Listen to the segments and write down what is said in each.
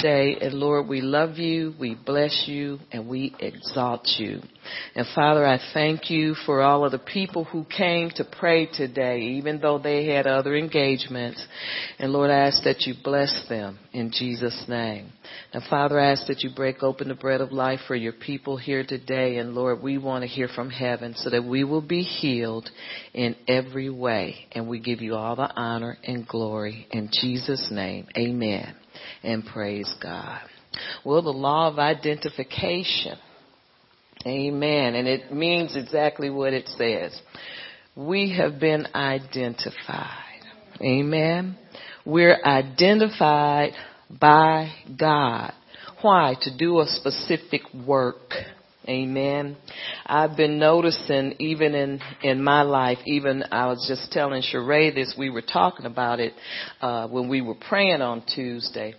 today. And Lord, we love you, we bless you, and we exalt you. And Father, I thank you for all of the people who came to pray today, even though they had other engagements. And Lord, I ask that you bless them in Jesus' name. Now, Father, I ask that you break open the bread of life for your people here today. And Lord, we want to hear from heaven so that we will be healed in every way. And we give you all the honor and glory in Jesus' name. Amen. And praise God. Well, the law of identification. Amen. And it means exactly what it says. We have been identified. Amen. We're identified by God. Why? To do a specific work. Amen. I've been noticing even in, in my life, even I was just telling Sheree this, we were talking about it, uh, when we were praying on Tuesday.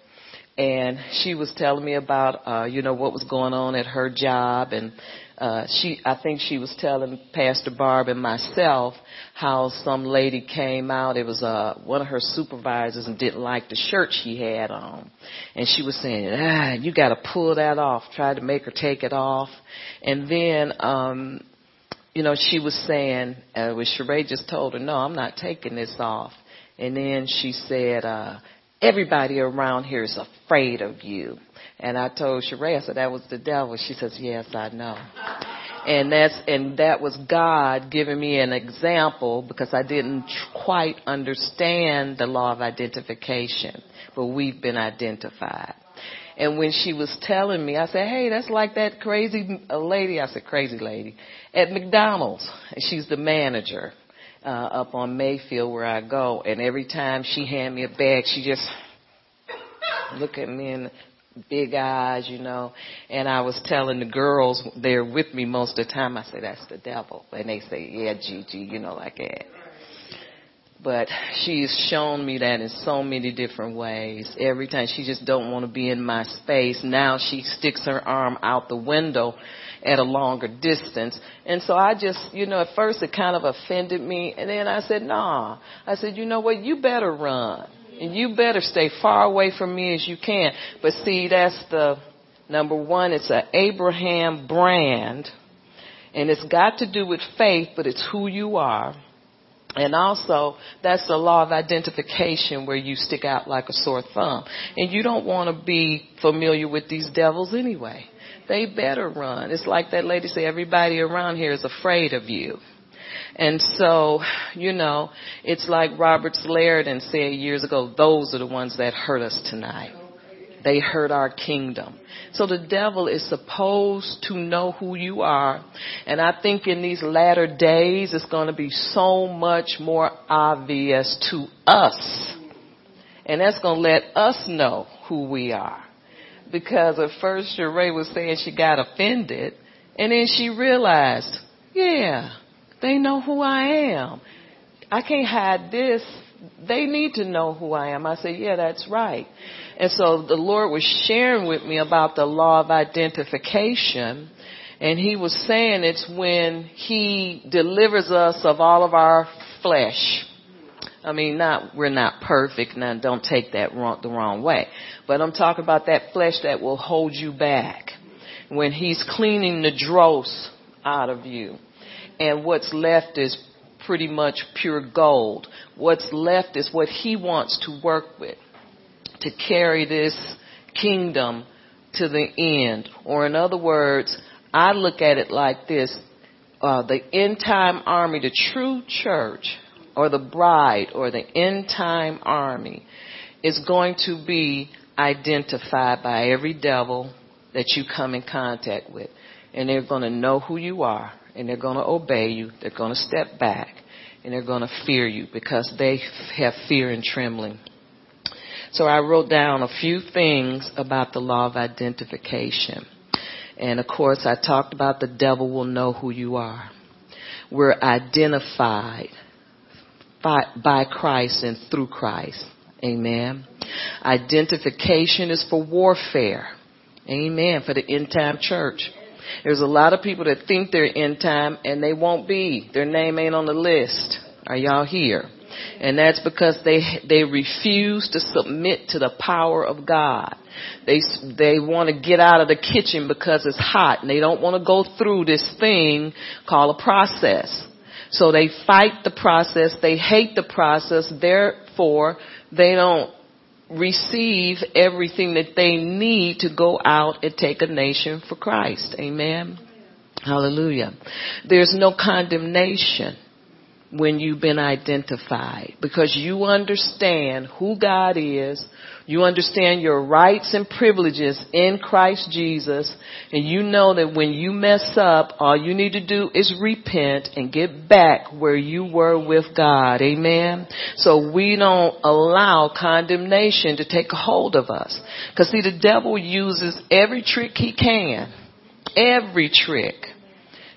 And she was telling me about, uh, you know, what was going on at her job and, uh, she, I think she was telling Pastor Barb and myself how some lady came out. It was, uh, one of her supervisors and didn't like the shirt she had on. And she was saying, ah, you gotta pull that off. Tried to make her take it off. And then, um, you know, she was saying, uh, which Sheree just told her, no, I'm not taking this off. And then she said, uh, everybody around here is afraid of you. And I told Sheree, I said, that was the devil. She says, yes, I know. And that's, and that was God giving me an example because I didn't quite understand the law of identification, but we've been identified. And when she was telling me, I said, hey, that's like that crazy lady. I said, crazy lady at McDonald's. And she's the manager, uh, up on Mayfield where I go. And every time she hand me a bag, she just look at me and big eyes, you know. And I was telling the girls they're with me most of the time. I say that's the devil, and they say, "Yeah, Gigi," you know, like that. But she's shown me that in so many different ways. Every time she just don't want to be in my space. Now she sticks her arm out the window at a longer distance. And so I just, you know, at first it kind of offended me. And then I said, nah. I said, you know what? You better run and you better stay far away from me as you can. But see, that's the number one, it's an Abraham brand. And it's got to do with faith, but it's who you are. And also, that's the law of identification where you stick out like a sore thumb. And you don't want to be familiar with these devils anyway. They better run. It's like that lady said, everybody around here is afraid of you. And so, you know, it's like Robert Liardon said years ago, those are the ones that hurt us tonight. They hurt our kingdom. So the devil is supposed to know who you are. And I think in these latter days, it's going to be so much more obvious to us. And that's going to let us know who we are. Because at first Sheree was saying she got offended. And then she realized, yeah, they know who I am. I can't hide this. They need to know who I am. I said, yeah, that's right. And so the Lord was sharing with me about the law of identification. And he was saying it's when he delivers us of all of our flesh. I mean, not, we're not perfect. Now don't take that wrong, the wrong way. But I'm talking about that flesh that will hold you back. When he's cleaning the dross out of you and what's left is pretty much pure gold. What's left is what he wants to work with to carry this kingdom to the end. Or in other words, I look at it like this, uh, the end time army, the true church, or the bride, or the end time army, is going to be identified by every devil that you come in contact with. And they're going to know who you are and they're going to obey you. They're going to step back and they're going to fear you because they have fear and trembling. So I wrote down a few things about the law of identification. And of course, I talked about the devil will know who you are. We're identified by, by Christ and through Christ. Amen. Identification is for warfare. Amen. For the end time church. There's a lot of people that think they're end time and they won't be. Their name ain't on the list. Are y'all here? And that's because they, they refuse to submit to the power of God. They, they want to get out of the kitchen because it's hot and they don't want to go through this thing called a process. So they fight the process. They hate the process. Therefore, they don't receive everything that they need to go out and take a nation for Christ. Amen. Hallelujah. There's no condemnation when you've been identified because you understand who God is, you understand your rights and privileges in Christ Jesus, and you know that when you mess up, all you need to do is repent and get back where you were with God. Amen. So we don't allow condemnation to take a hold of us. Cause see, the devil uses every trick he can. Every trick.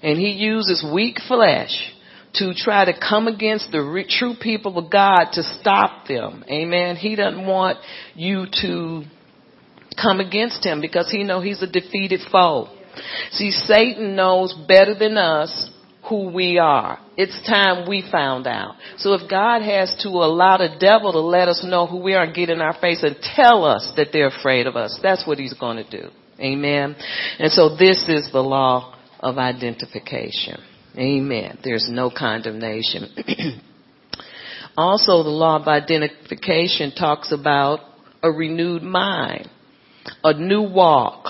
And he uses weak flesh to try to come against the re- true people of God to stop them. Amen. He doesn't want you to come against him because he know he's a defeated foe. See, Satan knows better than us who we are. It's time we found out. So if God has to allow the devil to let us know who we are and get in our face and tell us that they're afraid of us, that's what he's going to do. Amen. And so this is the law of identification. Amen. There's no condemnation. also, the law of identification talks about a renewed mind, a new walk,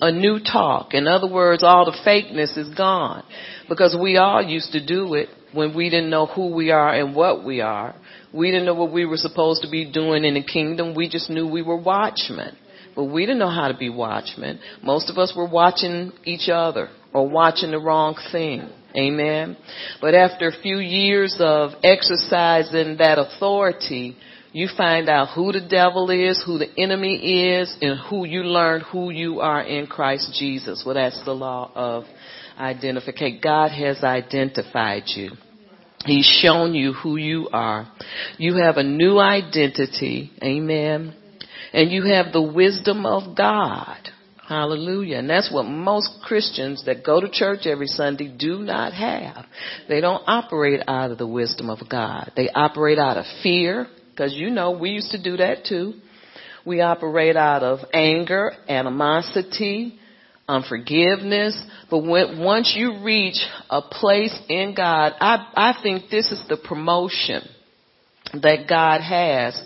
a new talk. In other words, all the fakeness is gone because we all used to do it when we didn't know who we are and what we are. We didn't know what we were supposed to be doing in the kingdom. We just knew we were watchmen. But we didn't know how to be watchmen. Most of us were watching each other or watching the wrong thing. Amen. But after a few years of exercising that authority, you find out who the devil is, who the enemy is, and who you learn who you are in Christ Jesus. Well, that's the law of identification. God has identified you. He's shown you who you are. You have a new identity. Amen. And you have the wisdom of God. Hallelujah. And that's what most Christians that go to church every Sunday do not have. They don't operate out of the wisdom of God. They operate out of fear, because you know we used to do that too. We operate out of anger, animosity, unforgiveness. But when, once you reach a place in God, I, I think this is the promotion that God has,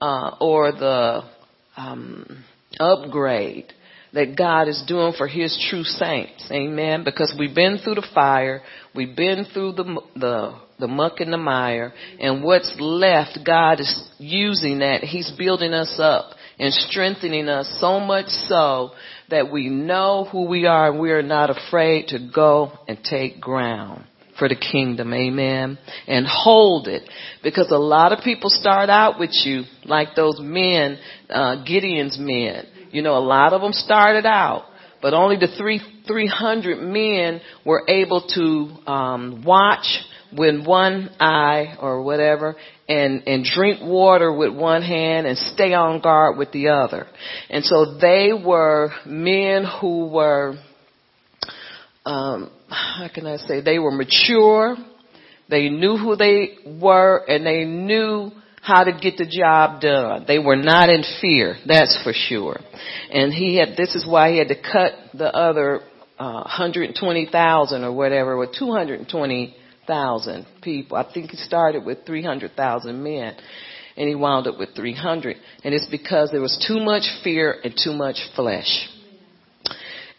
uh, or the um, upgrade that God is doing for His true saints. Amen. Because we've been through the fire, we've been through the the the muck and the mire, and what's left, God is using that. He's building us up and strengthening us so much so that we know who we are and we are not afraid to go and take ground for the kingdom. Amen. And hold it. Because a lot of people start out with you like those men, uh, Gideon's men. You know, a lot of them started out, but only the three, 300 men were able to, um, watch with one eye or whatever and, and drink water with one hand and stay on guard with the other. And so they were men who were, um, how can I say, they were mature, they knew who they were, and they knew how to get the job done. They were not in fear, that's for sure. And he had, this is why he had to cut the other uh, 120,000 or whatever, with 220,000 people. I think he started with 300,000 men and he wound up with 300. And it's because there was too much fear and too much flesh.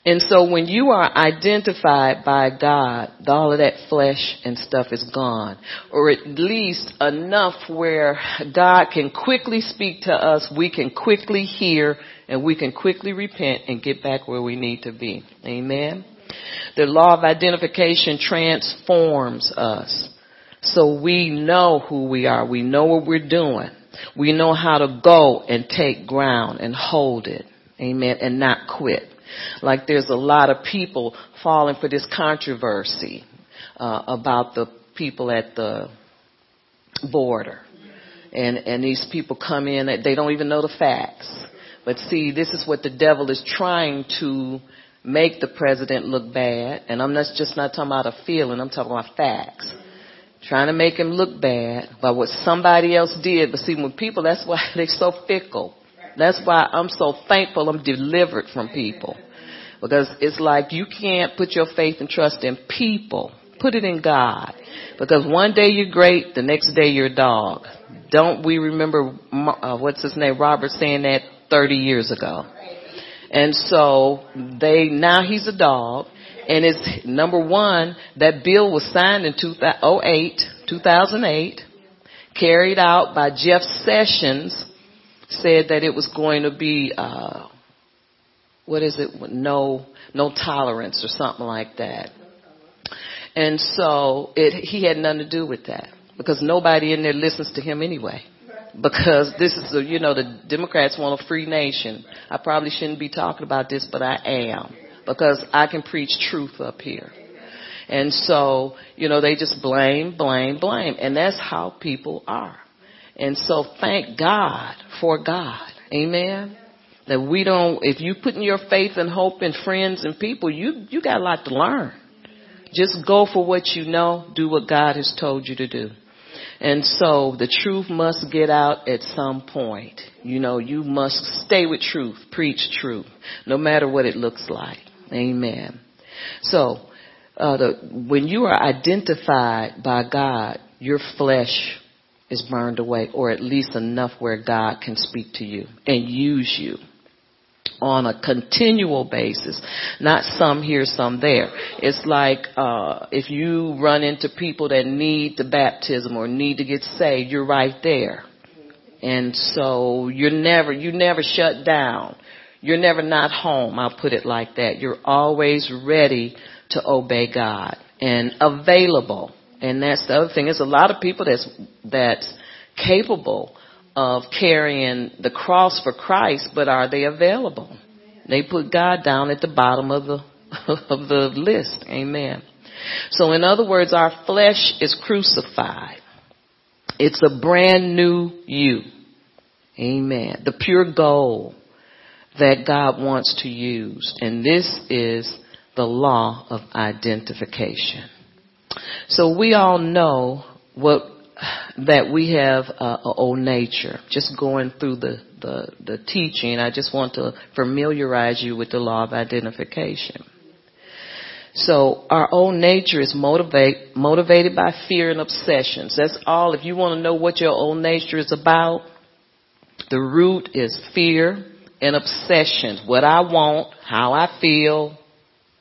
And so when you are identified by God, all of that flesh and stuff is gone. Or at least enough where God can quickly speak to us, we can quickly hear, and we can quickly repent and get back where we need to be. Amen. The law of identification transforms us. So we know who we are. We know what we're doing. We know how to go and take ground and hold it. Amen. And not quit. Like there's a lot of people falling for this controversy uh, about the people at the border. And, and these people come in, they don't even know the facts. But see, this is what the devil is trying to make the president look bad. And I'm not, just not talking about a feeling, I'm talking about facts. trying to make him look bad by what somebody else did. But see, when people, that's why they're so fickle. That's why I'm so thankful I'm delivered from people. Because it's like you can't put your faith and trust in people. Put it in God. Because one day you're great, the next day you're a dog. Don't we remember, uh, what's his name, Robert saying that 30 years ago. And so they, now he's a dog. And it's number one, that bill was signed in 2008, 2008, carried out by Jeff Sessions, said that it was going to be, uh, what is it? No, no tolerance or something like that. And so it, he had nothing to do with that because nobody in there listens to him anyway. Because this is, a, you know, the Democrats want a free nation. I probably shouldn't be talking about this, but I am because I can preach truth up here. And so, you know, they just blame, blame, blame. And that's how people are. And so thank God for God. Amen. That we don't, if you putting your faith and hope in friends and people, you, you got a lot to learn. Just go for what you know. Do what God has told you to do. And so the truth must get out at some point. You know, you must stay with truth, preach truth, no matter what it looks like. Amen. So, uh, the, when you are identified by God, your flesh is burned away, or at least enough where God can speak to you and use you on a continual basis, not some here, some there. It's like uh, if you run into people that need the baptism or need to get saved, you're right there, and so you're never you never shut down. You're never not home. I'll put it like that. You're always ready to obey God and available. And that's the other thing. There's a lot of people that's that's capable of carrying the cross for Christ, but are they available? They put God down at the bottom of the of the list. Amen. So in other words, our flesh is crucified. It's a brand new you. Amen. The pure gold that God wants to use. And this is the law of identification. So we all know what that we have uh, a old nature. Just going through the, the, the teaching, I just want to familiarize you with the law of identification. So our own nature is motivate, motivated by fear and obsessions. That's all. If you want to know what your own nature is about, the root is fear and obsessions. What I want, how I feel,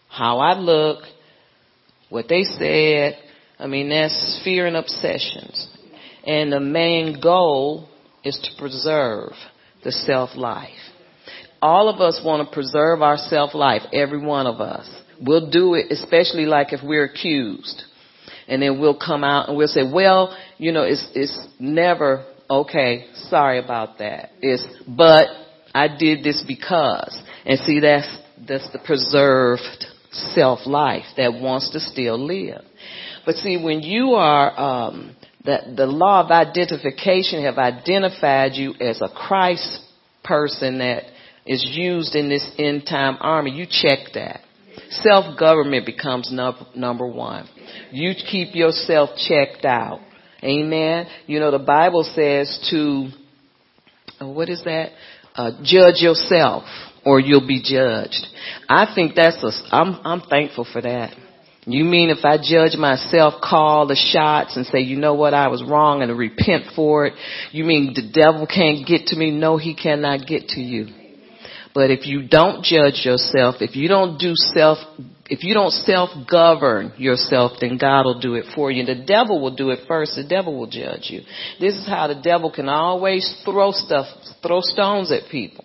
how I look, what they said, I mean, that's fear and obsessions. And the main goal is to preserve the self life. All of us want to preserve our self life, every one of us. We'll do it, especially like if we're accused. And then we'll come out and we'll say, well, you know, it's, it's never, okay, sorry about that. It's, but I did this because. And see, that's, that's the preserved self life that wants to still live. But see, when you are, um, the, the law of identification have identified you as a Christ person that is used in this end time army, you check that. Self-government becomes number, number one. You keep yourself checked out. Amen. You know, the Bible says to, uh, what is that? Uh, judge yourself or you'll be judged. I think that's a, I'm, I'm thankful for that. You mean if I judge myself, call the shots and say, you know what, I was wrong and repent for it? You mean the devil can't get to me? No, he cannot get to you. But if you don't judge yourself, if you don't do self, if you don't self-govern yourself, then God will do it for you. The devil will do it first. The devil will judge you. This is how the devil can always throw stuff, throw stones at people.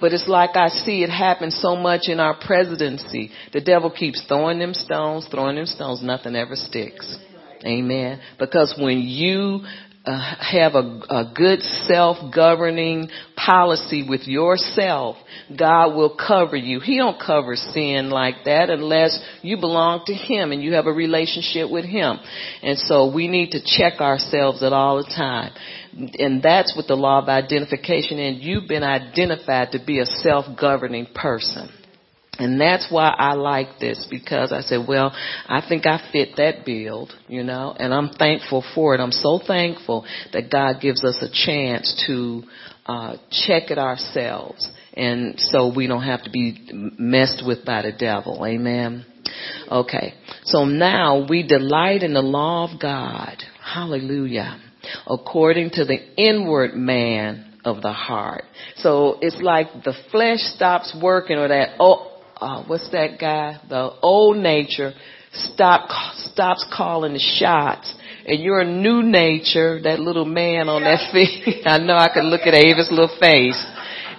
But it's like I see it happen so much in our presidency. The devil keeps throwing them stones, throwing them stones. Nothing ever sticks. Amen. Because when you uh, have a, a good self-governing policy with yourself, God will cover you. He don't cover sin like that unless you belong to Him and you have a relationship with Him. And so we need to check ourselves at all the time. And that's what the law of identification and you've been identified to be a self-governing person. And that's why I like this because I said, well, I think I fit that build, you know, and I'm thankful for it. I'm so thankful that God gives us a chance to uh, check it ourselves and so we don't have to be messed with by the devil. Amen. Okay. So now we delight in the law of God. Hallelujah. According to the inward man of the heart. So it's like the flesh stops working or that, oh, uh, what's that guy? The old nature stop, stops calling the shots. And your new nature, that little man on that thing, I know I could look at Ava's little face.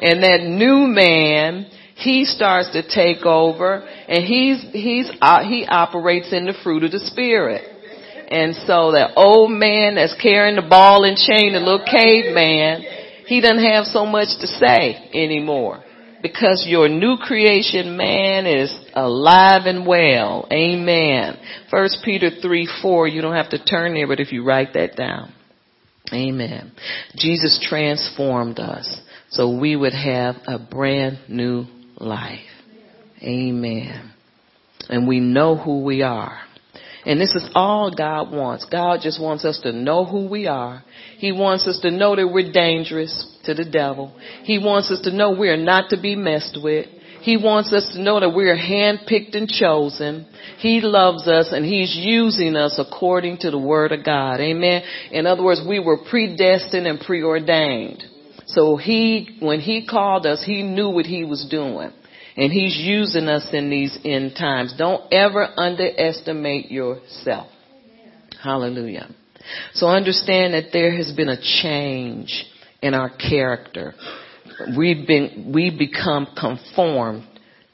And that new man, he starts to take over and he's, he's, uh, he operates in the fruit of the spirit. And so that old man that's carrying the ball and chain, the little caveman, he doesn't have so much to say anymore because your new creation man is alive and well. Amen. First Peter 3, 4, you don't have to turn there, but if you write that down. Amen. Jesus transformed us so we would have a brand new life. Amen. And we know who we are. And this is all God wants. God just wants us to know who we are. He wants us to know that we're dangerous to the devil. He wants us to know we are not to be messed with. He wants us to know that we are handpicked and chosen. He loves us and He's using us according to the Word of God. Amen. In other words, we were predestined and preordained. So He, when He called us, He knew what He was doing. And he's using us in these end times. Don't ever underestimate yourself. Hallelujah. So understand that there has been a change in our character. We've been, we become conformed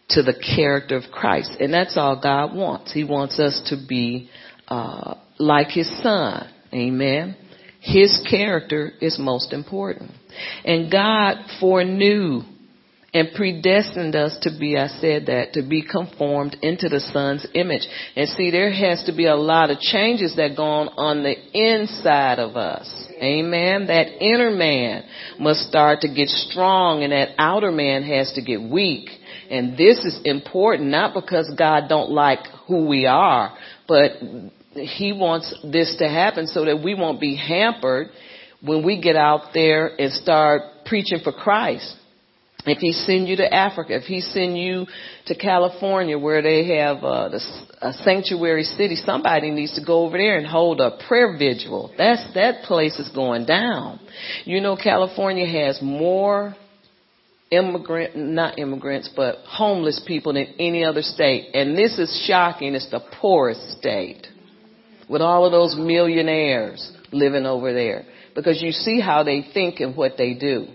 to the character of Christ. And that's all God wants. He wants us to be, uh, like His Son. Amen. His character is most important. And God foreknew and predestined us to be, I said that, to be conformed into the Son's image. And see, there has to be a lot of changes that go on on the inside of us. Amen. That inner man must start to get strong and that outer man has to get weak. And this is important, not because God don't like who we are, but He wants this to happen so that we won't be hampered when we get out there and start preaching for Christ. If he send you to Africa, if he send you to California where they have uh, the, a sanctuary city, somebody needs to go over there and hold a prayer vigil. That's that place is going down. You know, California has more immigrant, not immigrants, but homeless people than any other state, and this is shocking. It's the poorest state with all of those millionaires living over there because you see how they think and what they do.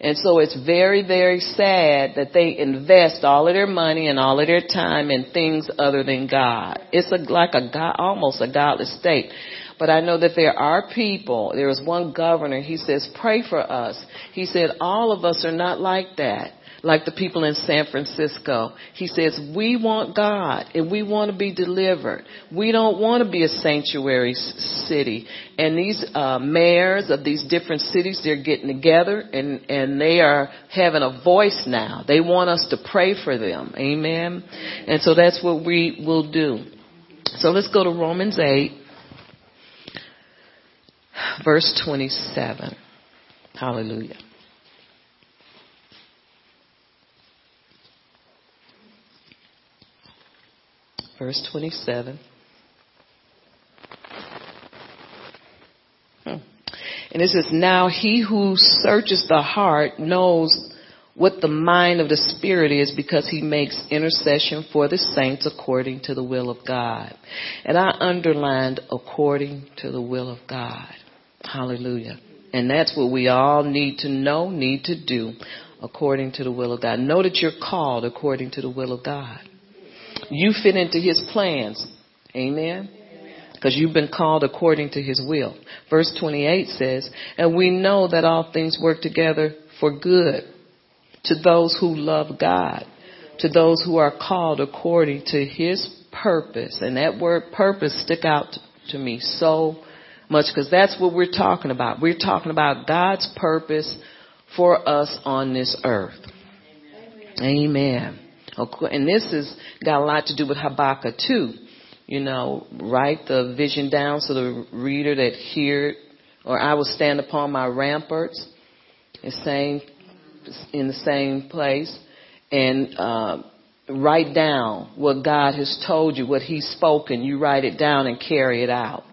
And so it's very, very sad that they invest all of their money and all of their time in things other than God. It's a, like a God, almost a godless state. But I know that there are people, there was one governor, he says, pray for us. He said, all of us are not like that like the people in San Francisco. He says, we want God and we want to be delivered. We don't want to be a sanctuary city. And these uh, mayors of these different cities, they're getting together and, and they are having a voice now. They want us to pray for them. Amen. And so that's what we will do. So let's go to Romans 8, verse 27. Hallelujah. Verse 27. Hmm. And it says, Now he who searches the heart knows what the mind of the Spirit is because he makes intercession for the saints according to the will of God. And I underlined according to the will of God. Hallelujah. And that's what we all need to know, need to do according to the will of God. Know that you're called according to the will of God. You fit into his plans. Amen. Because you've been called according to his will. Verse 28 says, and we know that all things work together for good to those who love God, to those who are called according to his purpose. And that word purpose stick out to me so much because that's what we're talking about. We're talking about God's purpose for us on this earth. Amen. Amen. And this has got a lot to do with Habakkuk too. You know, write the vision down so the reader that hear, or I will stand upon my ramparts, the same, in the same place, and uh, write down what God has told you, what He's spoken. You write it down and carry it out.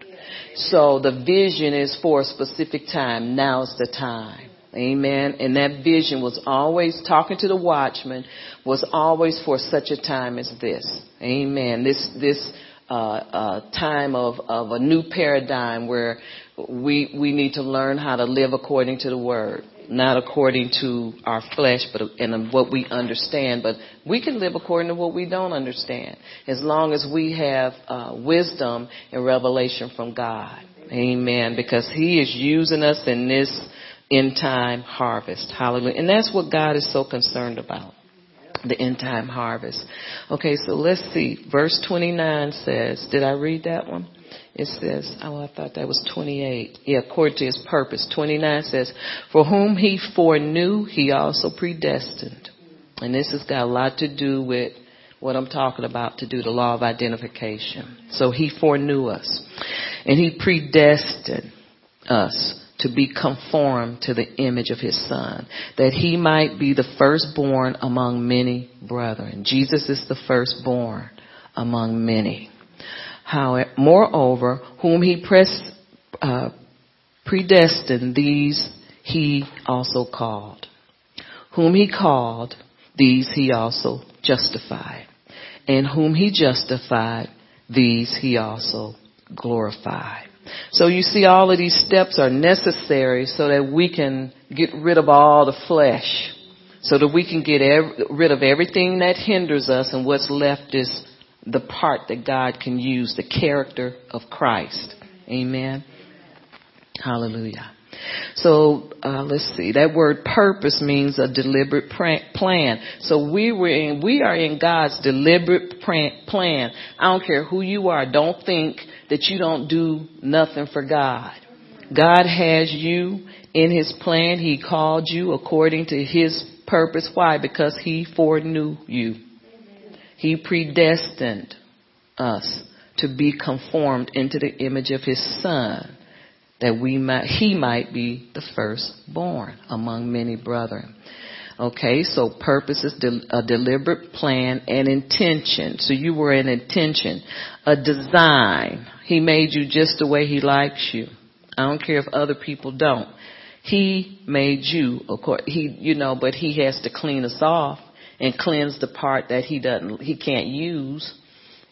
So the vision is for a specific time. Now is the time. Amen. And that vision was always talking to the watchman was always for such a time as this. Amen. This this uh, uh, time of of a new paradigm where we we need to learn how to live according to the word, not according to our flesh, but and what we understand. But we can live according to what we don't understand, as long as we have uh, wisdom and revelation from God. Amen. Because He is using us in this end time harvest. Hallelujah. And that's what God is so concerned about. The end time harvest. Okay, so let's see. Verse 29 says, did I read that one? It says, oh, I thought that was 28. Yeah, according to his purpose. 29 says, for whom he foreknew, he also predestined. And this has got a lot to do with what I'm talking about to do, the law of identification. So he foreknew us. And he predestined us to be conformed to the image of his son, that he might be the firstborn among many brethren. Jesus is the firstborn among many. How, moreover, whom he uh, predestined, these he also called. Whom he called, these he also justified. And whom he justified, these he also glorified. So you see all of these steps are necessary so that we can get rid of all the flesh. So that we can get every, rid of everything that hinders us and what's left is the part that God can use, the character of Christ. Amen. Hallelujah. So uh, let's see. That word purpose means a deliberate plan. So we were in, we are in God's deliberate plan. I don't care who you are. Don't think that you don't do nothing for God. God has you in His plan. He called you according to His purpose. Why? Because He foreknew you. He predestined us to be conformed into the image of His Son that we might, he might be the firstborn among many brethren. Okay, so purpose is de- a deliberate plan and intention. So you were an intention, a design. He made you just the way he likes you. I don't care if other people don't. He made you, of course, he, you know, but he has to clean us off and cleanse the part that he doesn't, he can't use.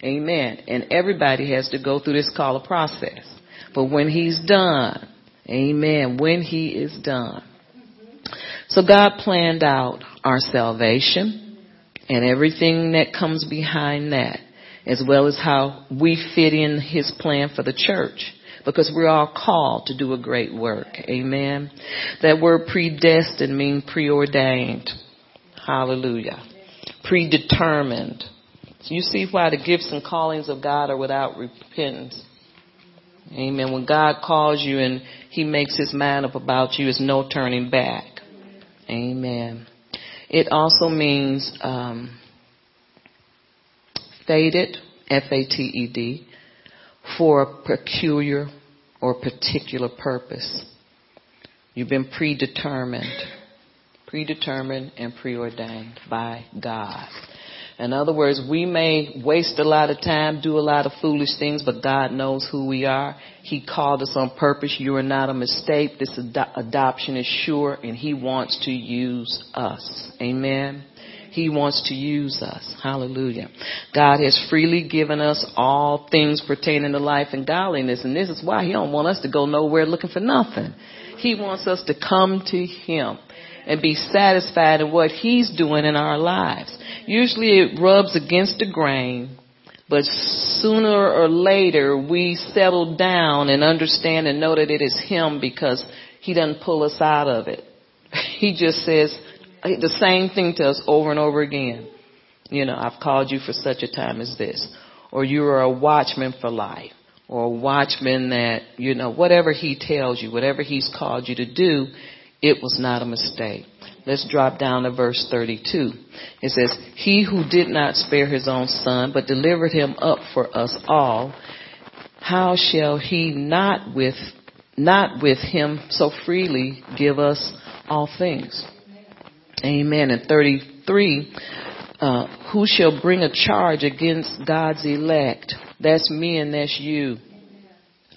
Amen. And everybody has to go through this call of process. But when he's done, amen, when he is done. So God planned out our salvation and everything that comes behind that, as well as how we fit in his plan for the church. Because we're all called to do a great work. Amen. That word predestined means preordained. Hallelujah. Predetermined. So you see why the gifts and callings of God are without repentance. Amen. When God calls you and He makes His mind up about you, there's no turning back. Amen. It also means um, fated, F-A-T-E-D, for a peculiar or particular purpose. You've been predetermined, predetermined and preordained by God. In other words, we may waste a lot of time, do a lot of foolish things, but God knows who we are. He called us on purpose. You are not a mistake. This ad- adoption is sure, and He wants to use us. Amen. He wants to use us. Hallelujah. God has freely given us all things pertaining to life and godliness, and this is why He don't want us to go nowhere looking for nothing. He wants us to come to Him and be satisfied in what He's doing in our lives. Usually it rubs against the grain, but sooner or later we settle down and understand and know that it is Him because He doesn't pull us out of it. He just says the same thing to us over and over again. You know, I've called you for such a time as this. Or you are a watchman for life. Or a watchman that, you know, whatever He tells you, whatever He's called you to do, It was not a mistake. Let's drop down to verse 32. It says, He who did not spare his own son, but delivered him up for us all, how shall he not with, not with him so freely give us all things? Amen. And 33, uh, who shall bring a charge against God's elect? That's me and that's you.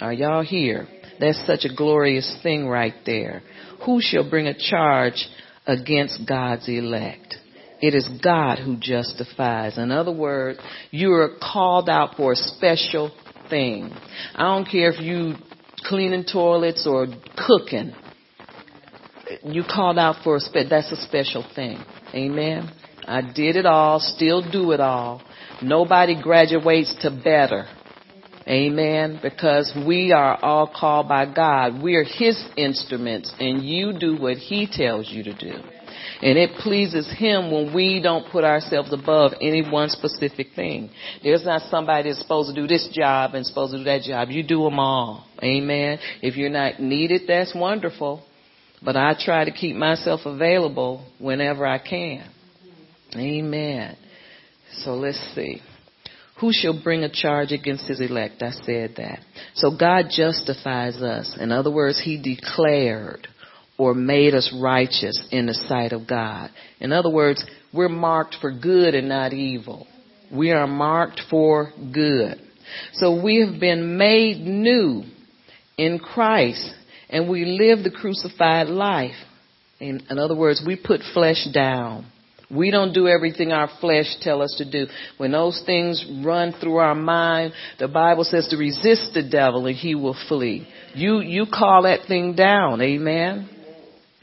Are y'all here? That's such a glorious thing right there. Who shall bring a charge against God's elect? It is God who justifies. In other words, you are called out for a special thing. I don't care if you cleaning toilets or cooking. You called out for a spe- that's a special thing. Amen. I did it all, still do it all. Nobody graduates to better. Amen. Because we are all called by God. We are His instruments and you do what He tells you to do. And it pleases Him when we don't put ourselves above any one specific thing. There's not somebody that's supposed to do this job and supposed to do that job. You do them all. Amen. If you're not needed, that's wonderful. But I try to keep myself available whenever I can. Amen. So let's see. Who shall bring a charge against his elect? I said that. So God justifies us. In other words, he declared or made us righteous in the sight of God. In other words, we're marked for good and not evil. We are marked for good. So we have been made new in Christ and we live the crucified life. In, in other words, we put flesh down. We don't do everything our flesh tell us to do. When those things run through our mind, the Bible says to resist the devil and he will flee. You, you call that thing down. Amen.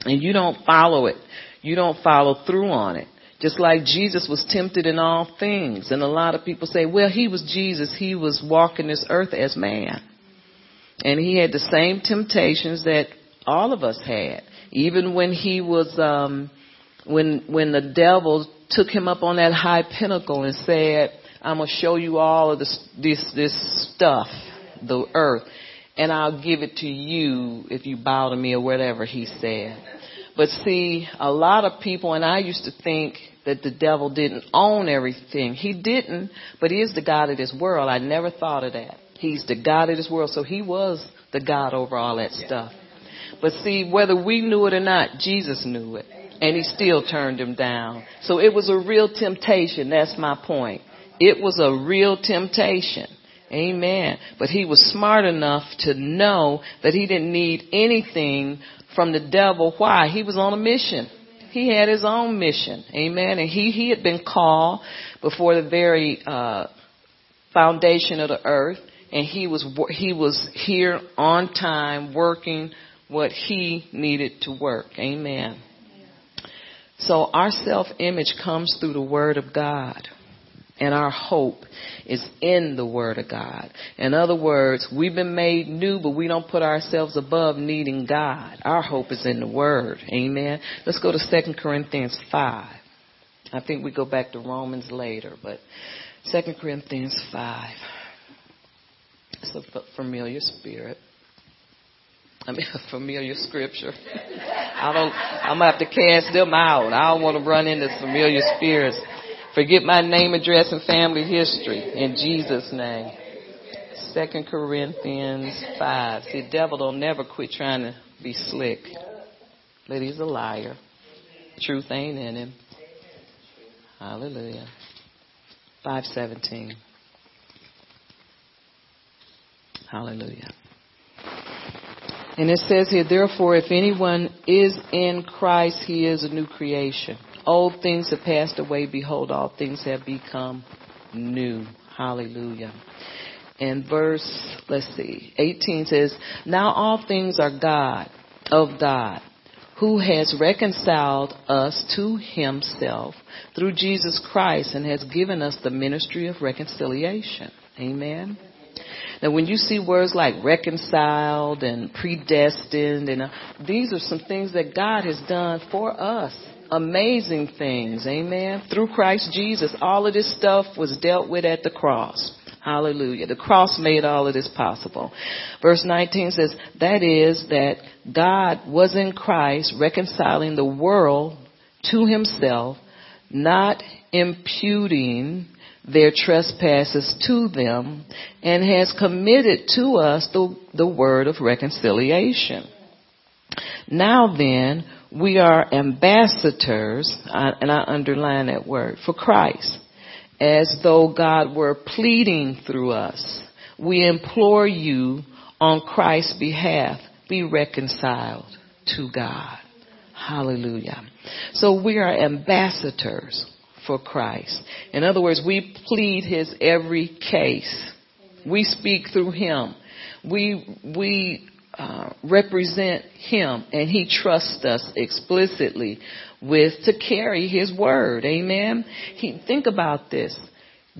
And you don't follow it. You don't follow through on it. Just like Jesus was tempted in all things. And a lot of people say, well, he was Jesus. He was walking this earth as man. And he had the same temptations that all of us had. Even when he was, um, when, when the devil took him up on that high pinnacle and said, I'm gonna show you all of this, this, this stuff, the earth, and I'll give it to you if you bow to me or whatever he said. But see, a lot of people, and I used to think that the devil didn't own everything. He didn't, but he is the God of this world. I never thought of that. He's the God of this world, so he was the God over all that stuff. But see, whether we knew it or not, Jesus knew it. And he still turned him down. So it was a real temptation. That's my point. It was a real temptation. Amen. But he was smart enough to know that he didn't need anything from the devil. Why? He was on a mission. He had his own mission. Amen. And he, he had been called before the very, uh, foundation of the earth. And he was, he was here on time working what he needed to work. Amen. So our self-image comes through the Word of God. And our hope is in the Word of God. In other words, we've been made new, but we don't put ourselves above needing God. Our hope is in the Word. Amen. Let's go to 2 Corinthians 5. I think we go back to Romans later, but 2 Corinthians 5. It's a familiar spirit. I mean, a familiar scripture. I don't, I'm gonna have to cast them out. I don't want to run into familiar spirits. Forget my name, address, and family history in Jesus' name. Second Corinthians 5. See, the devil don't never quit trying to be slick. But he's a liar. Truth ain't in him. Hallelujah. 517. Hallelujah. And it says here, therefore, if anyone is in Christ, he is a new creation. Old things have passed away. Behold, all things have become new. Hallelujah. And verse, let's see, 18 says, Now all things are God, of God, who has reconciled us to himself through Jesus Christ and has given us the ministry of reconciliation. Amen. Now, when you see words like reconciled and predestined, and uh, these are some things that God has done for us. Amazing things, amen. Through Christ Jesus, all of this stuff was dealt with at the cross. Hallelujah. The cross made all of this possible. Verse 19 says, that is that God was in Christ reconciling the world to himself, not imputing their trespasses to them, and has committed to us the, the word of reconciliation. Now then, we are ambassadors, and I underline that word, for Christ as though God were pleading through us. We implore you on Christ's behalf, be reconciled to God. Hallelujah. So we are ambassadors for Christ. In other words, we plead his every case. We speak through him. We, we uh, represent him and he trusts us explicitly with to carry his word. Amen. He, think about this.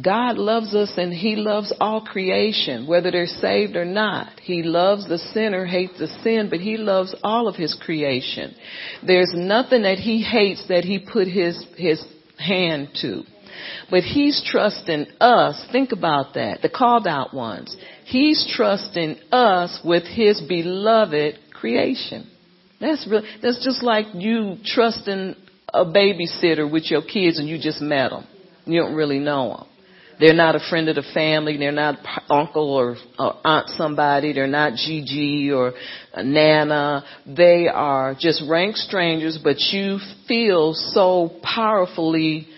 God loves us and he loves all creation, whether they're saved or not. He loves the sinner, hates the sin, but he loves all of his creation. There's nothing that he hates that he put his, his hand to. But he's trusting us. Think about that. The called out ones. He's trusting us with his beloved creation. That's really, that's just like you trusting a babysitter with your kids and you just met them. You don't really know them. They're not a friend of the family. They're not uncle or, or aunt somebody. They're not Gigi or uh, Nana. They are just rank strangers, but you feel so powerfully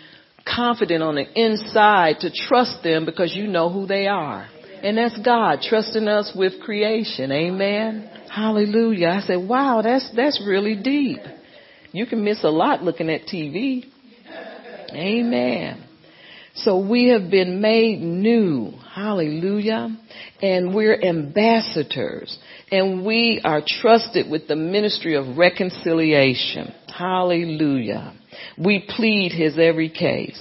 confident on the inside to trust them because you know who they are. And that's God trusting us with creation. Amen. Hallelujah. I said, wow, that's, that's really deep. You can miss a lot looking at TV. Amen. So we have been made new. Hallelujah. And we're ambassadors. And we are trusted with the ministry of reconciliation. Hallelujah. We plead his every case.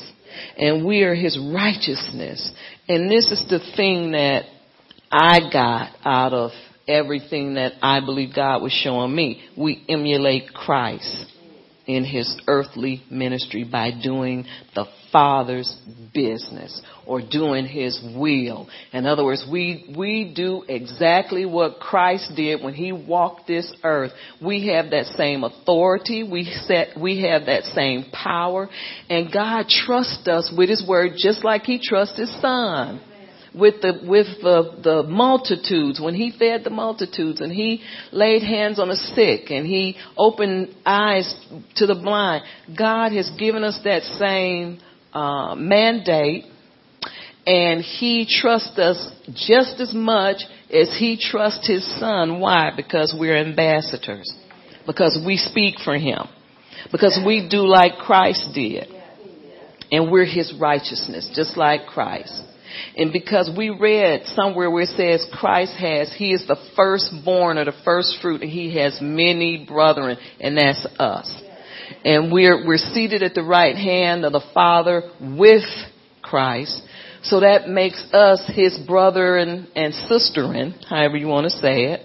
And we are his righteousness. And this is the thing that I got out of everything that I believe God was showing me. We emulate Christ in his earthly ministry by doing the Father's business or doing his will. In other words, we, we do exactly what Christ did when he walked this earth. We have that same authority. We set, we have that same power and God trusts us with his word just like he trusts his son with the with the, the multitudes when he fed the multitudes and he laid hands on the sick and he opened eyes to the blind god has given us that same uh, mandate and he trusts us just as much as he trusts his son. Why? Because we're ambassadors. Because we speak for him. Because we do like christ did. And we're his righteousness just like christ. And because we read somewhere where it says Christ has, He is the firstborn or the first fruit and He has many brethren and that's us. And we're, we're seated at the right hand of the Father with Christ. So that makes us His brother and, and sister in, however you want to say it.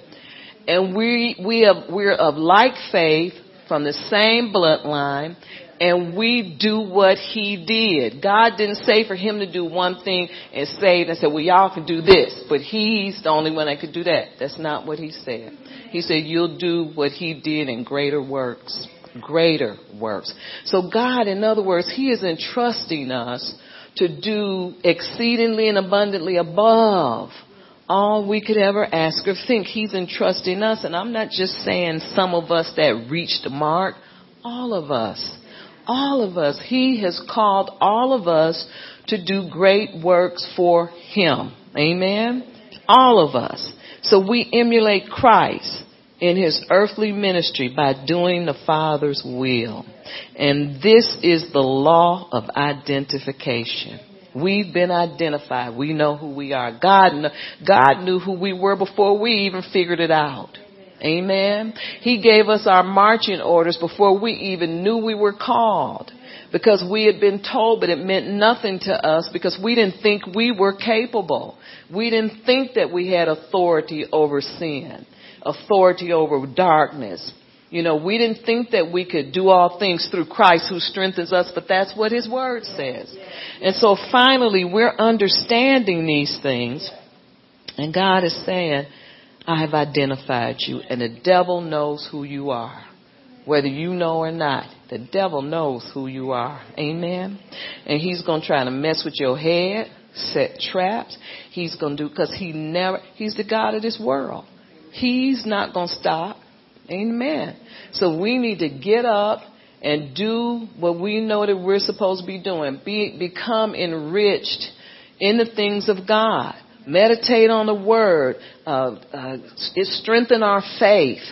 And we, we have, we're of like faith from the same bloodline and we do what he did. God didn't say for him to do one thing and say and say, well, y'all can do this, but he's the only one that could do that. That's not what he said. He said, you'll do what he did in greater works. Greater works. So God, in other words, he is entrusting us to do exceedingly and abundantly above all we could ever ask or think. He's entrusting us, and I'm not just saying some of us that reached the mark, all of us all of us. He has called all of us to do great works for Him. Amen? All of us. So we emulate Christ in His earthly ministry by doing the Father's will. And this is the law of identification. We've been identified. We know who we are. God, God knew who we were before we even figured it out. Amen. He gave us our marching orders before we even knew we were called because we had been told, but it meant nothing to us because we didn't think we were capable. We didn't think that we had authority over sin, authority over darkness. You know, we didn't think that we could do all things through Christ who strengthens us, but that's what His Word says. And so finally, we're understanding these things, and God is saying, I have identified you, and the devil knows who you are. Whether you know or not, the devil knows who you are. Amen. And he's going to try to mess with your head, set traps. He's going to do, cause he never, he's the God of this world. He's not going to stop. Amen. So we need to get up and do what we know that we're supposed to be doing. Be, become enriched in the things of God. Meditate on the Word. Uh, uh, strengthen our faith.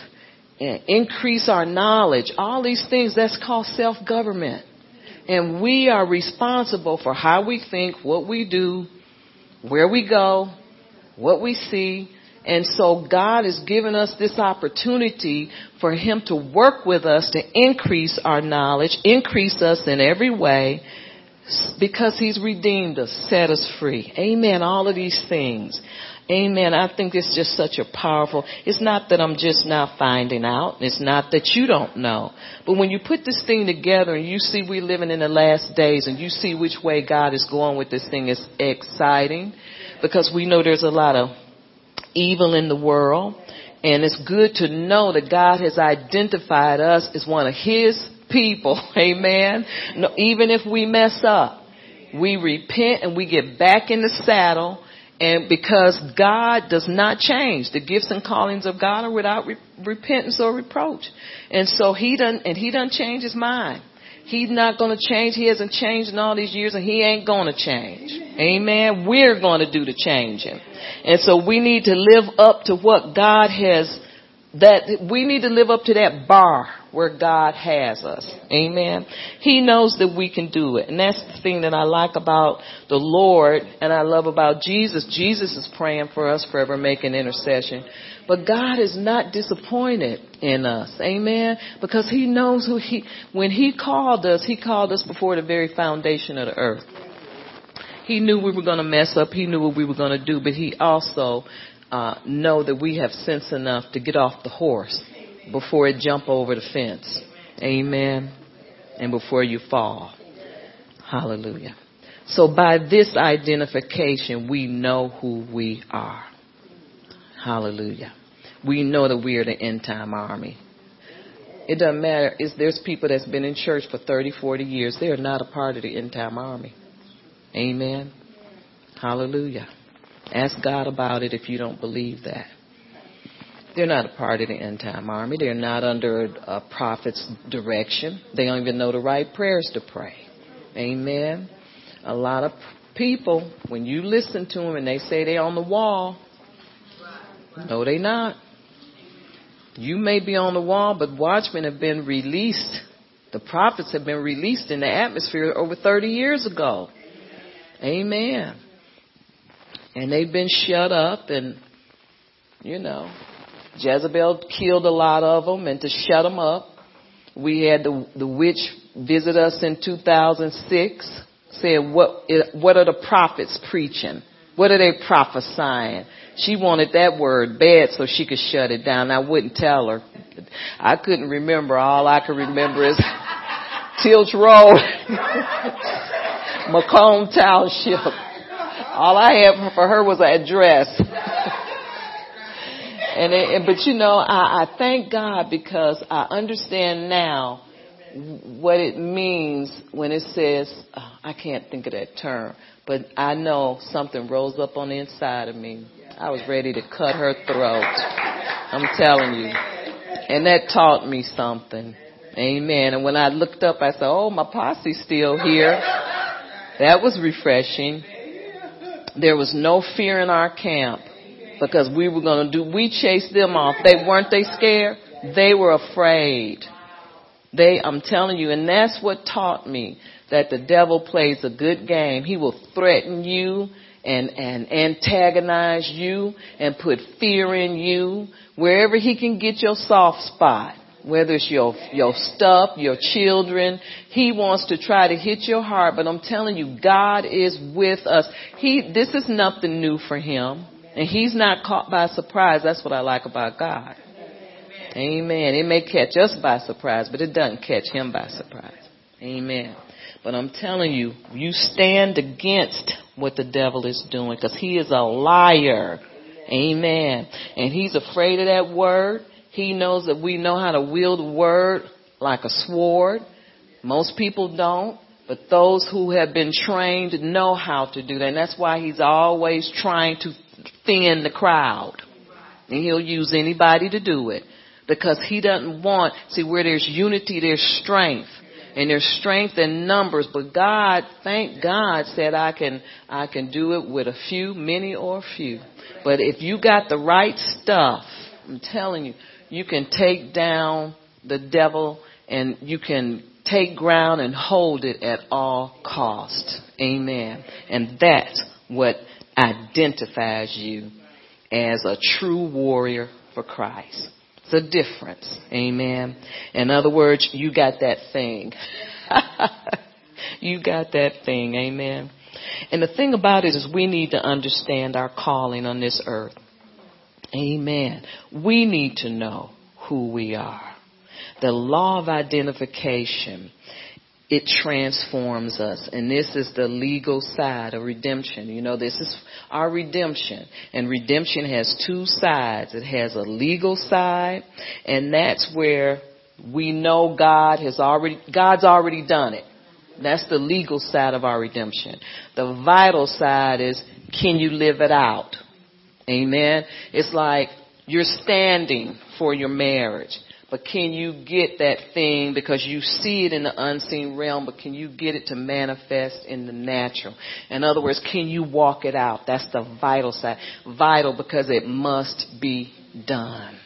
And Increase our knowledge. All these things, that's called self-government. And we are responsible for how we think, what we do, where we go, what we see, and so God has given us this opportunity for Him to work with us to increase our knowledge, increase us in every way, because He's redeemed us, set us free. Amen. All of these things. Amen. I think it's just such a powerful, it's not that I'm just now finding out. It's not that you don't know. But when you put this thing together and you see we're living in the last days and you see which way God is going with this thing, it's exciting because we know there's a lot of evil in the world. And it's good to know that God has identified us as one of His people. Amen. No, even if we mess up, we repent and we get back in the saddle. And because God does not change, the gifts and callings of God are without re- repentance or reproach. And so He doesn't, and He doesn't change His mind. He's not going to change. He hasn't changed in all these years and he ain't going to change. Amen. We're going to do the changing. And so we need to live up to what God has, that we need to live up to that bar where God has us. Amen. He knows that we can do it. And that's the thing that I like about the Lord and I love about Jesus. Jesus is praying for us forever, making intercession. But God is not disappointed in us. Amen. Because He knows who He, when He called us, He called us before the very foundation of the earth. He knew we were going to mess up. He knew what we were going to do, but He also uh, know that we have sense enough to get off the horse before it jump over the fence. Amen. And before you fall. Hallelujah. So by this identification, we know who we are. Hallelujah. We know that we are the end time army. It doesn't matter. It's, there's people that's been in church for 30, 40 years. They are not a part of the end time army. Amen. Hallelujah. Ask God about it if you don't believe that. They're not a part of the end time army. They're not under a prophet's direction. They don't even know the right prayers to pray. Amen. A lot of people, when you listen to them and they say they're on the wall, no, they not. You may be on the wall, but watchmen have been released. The prophets have been released in the atmosphere over 30 years ago. Amen. And they've been shut up and, you know, Jezebel killed a lot of them and to shut them up. We had the, the witch visit us in 2006, said, what, eh, what are the prophets preaching? What are they prophesying? She wanted that word bad so she could shut it down. I wouldn't tell her. I couldn't remember. All I could remember is Tilch Road, Macomb Township. All I had for her was an address. and, it, but you know, I, I thank God because I understand now what it means when it says, oh, I can't think of that term, but I know something rose up on the inside of me I was ready to cut her throat. I'm telling you. And that taught me something. Amen. And when I looked up, I said, oh, my posse's still here. That was refreshing. There was no fear in our camp because we were going to do, we chased them off. They weren't they scared? They were afraid. They, I'm telling you, and that's what taught me that the devil plays a good game. He will threaten you and, and antagonize you and put fear in you wherever he can get your soft spot whether it's your your stuff, your children. He wants to try to hit your heart, but I'm telling you, God is with us. He this is nothing new for him, and he's not caught by surprise. That's what I like about God. Amen. It may catch us by surprise, but it doesn't catch him by surprise. Amen. But I'm telling you, you stand against what the devil is doing because he is a liar. Amen. And he's afraid of that word. He knows that we know how to wield the word like a sword. Most people don't. But those who have been trained know how to do that. And that's why he's always trying to thin the crowd. And he'll use anybody to do it. Because he doesn't want, see where there's unity, there's strength. And there's strength in numbers, but God, thank God, said I can, I can do it with a few, many or few. But if you got the right stuff, I'm telling you, you can take down the devil and you can take ground and hold it at all cost. Amen. And that's what identifies you as a true warrior for Christ. A difference. Amen. In other words, you got that thing. you got that thing. Amen. And the thing about it is we need to understand our calling on this earth. Amen. We need to know who we are. The law of identification it transforms us. And this is the legal side of redemption. You know, this is our redemption. And redemption has two sides. It has a legal side, and that's where we know God has already, God's already done it. That's the legal side of our redemption. The vital side is, can you live it out? Amen. It's like you're standing for your marriage. But can you get that thing because you see it in the unseen realm, but can you get it to manifest in the natural? In other words, can you walk it out? That's the vital side. Vital because it must be done.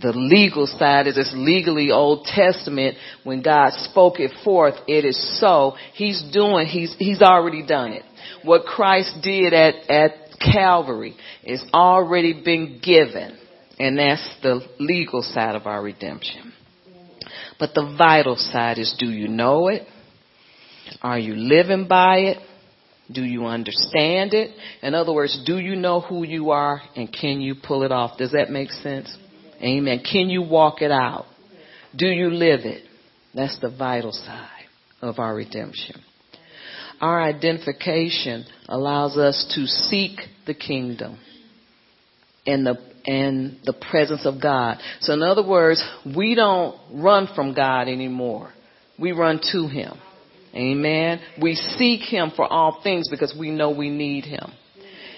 The legal side is it's legally Old Testament. When God spoke it forth, it is so. He's doing, he's, he's already done it. What Christ did at, at Calvary is already been given. And that's the legal side of our redemption. But the vital side is do you know it? Are you living by it? Do you understand it? In other words, do you know who you are and can you pull it off? Does that make sense? Amen. Can you walk it out? Do you live it? That's the vital side of our redemption. Our identification allows us to seek the kingdom and the and the presence of God. So in other words, we don't run from God anymore. We run to Him. Amen. We seek Him for all things because we know we need Him.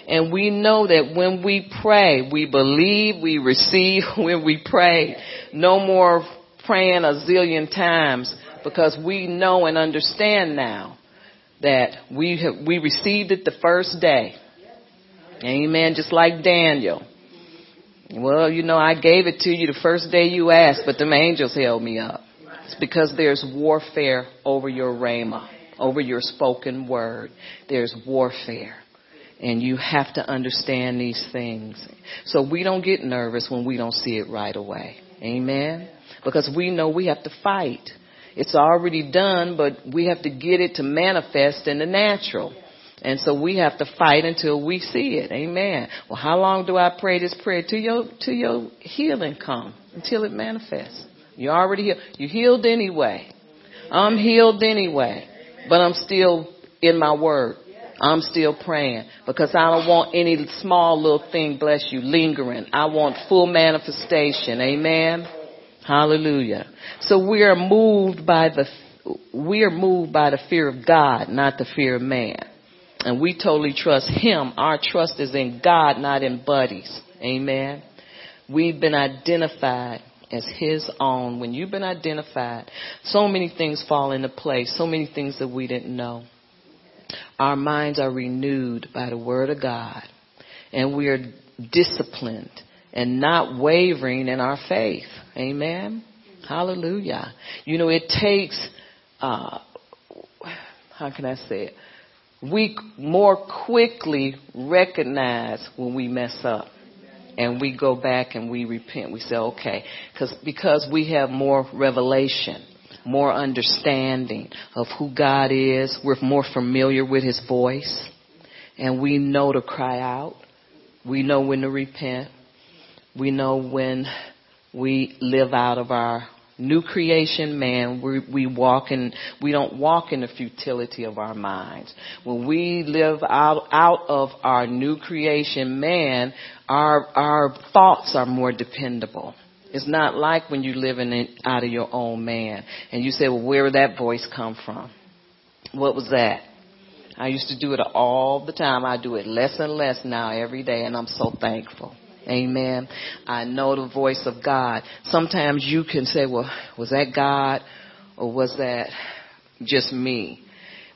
And we know that when we pray, we believe, we receive when we pray. No more praying a zillion times because we know and understand now that we have, we received it the first day. Amen. Just like Daniel. Well, you know, I gave it to you the first day you asked, but them angels held me up. It's because there's warfare over your rhema, over your spoken word. There's warfare. And you have to understand these things. So we don't get nervous when we don't see it right away. Amen? Because we know we have to fight. It's already done, but we have to get it to manifest in the natural. And so we have to fight until we see it. Amen. Well, how long do I pray this prayer? Till your, till your healing come. Until it manifests. You're already healed. You healed anyway. I'm healed anyway. But I'm still in my word. I'm still praying because I don't want any small little thing, bless you, lingering. I want full manifestation. Amen. Hallelujah. So we are moved by the, we are moved by the fear of God, not the fear of man. And we totally trust Him. Our trust is in God, not in buddies. Amen. We've been identified as His own. When you've been identified, so many things fall into place, so many things that we didn't know. Our minds are renewed by the Word of God, and we are disciplined and not wavering in our faith. Amen. Hallelujah. You know, it takes, uh, how can I say it? We more quickly recognize when we mess up and we go back and we repent. We say, okay, because because we have more revelation, more understanding of who God is. We're more familiar with His voice, and we know to cry out. We know when to repent. We know when we live out of our new creation man, we, we walk in, we don't walk in the futility of our minds. When we live out, out of our new creation man, our, our thoughts are more dependable. It's not like when you're living in, out of your own man and you say, well, where did that voice come from? What was that? I used to do it all the time. I do it less and less now every day and I'm so thankful. Amen. I know the voice of God. Sometimes you can say, well, was that God or was that just me?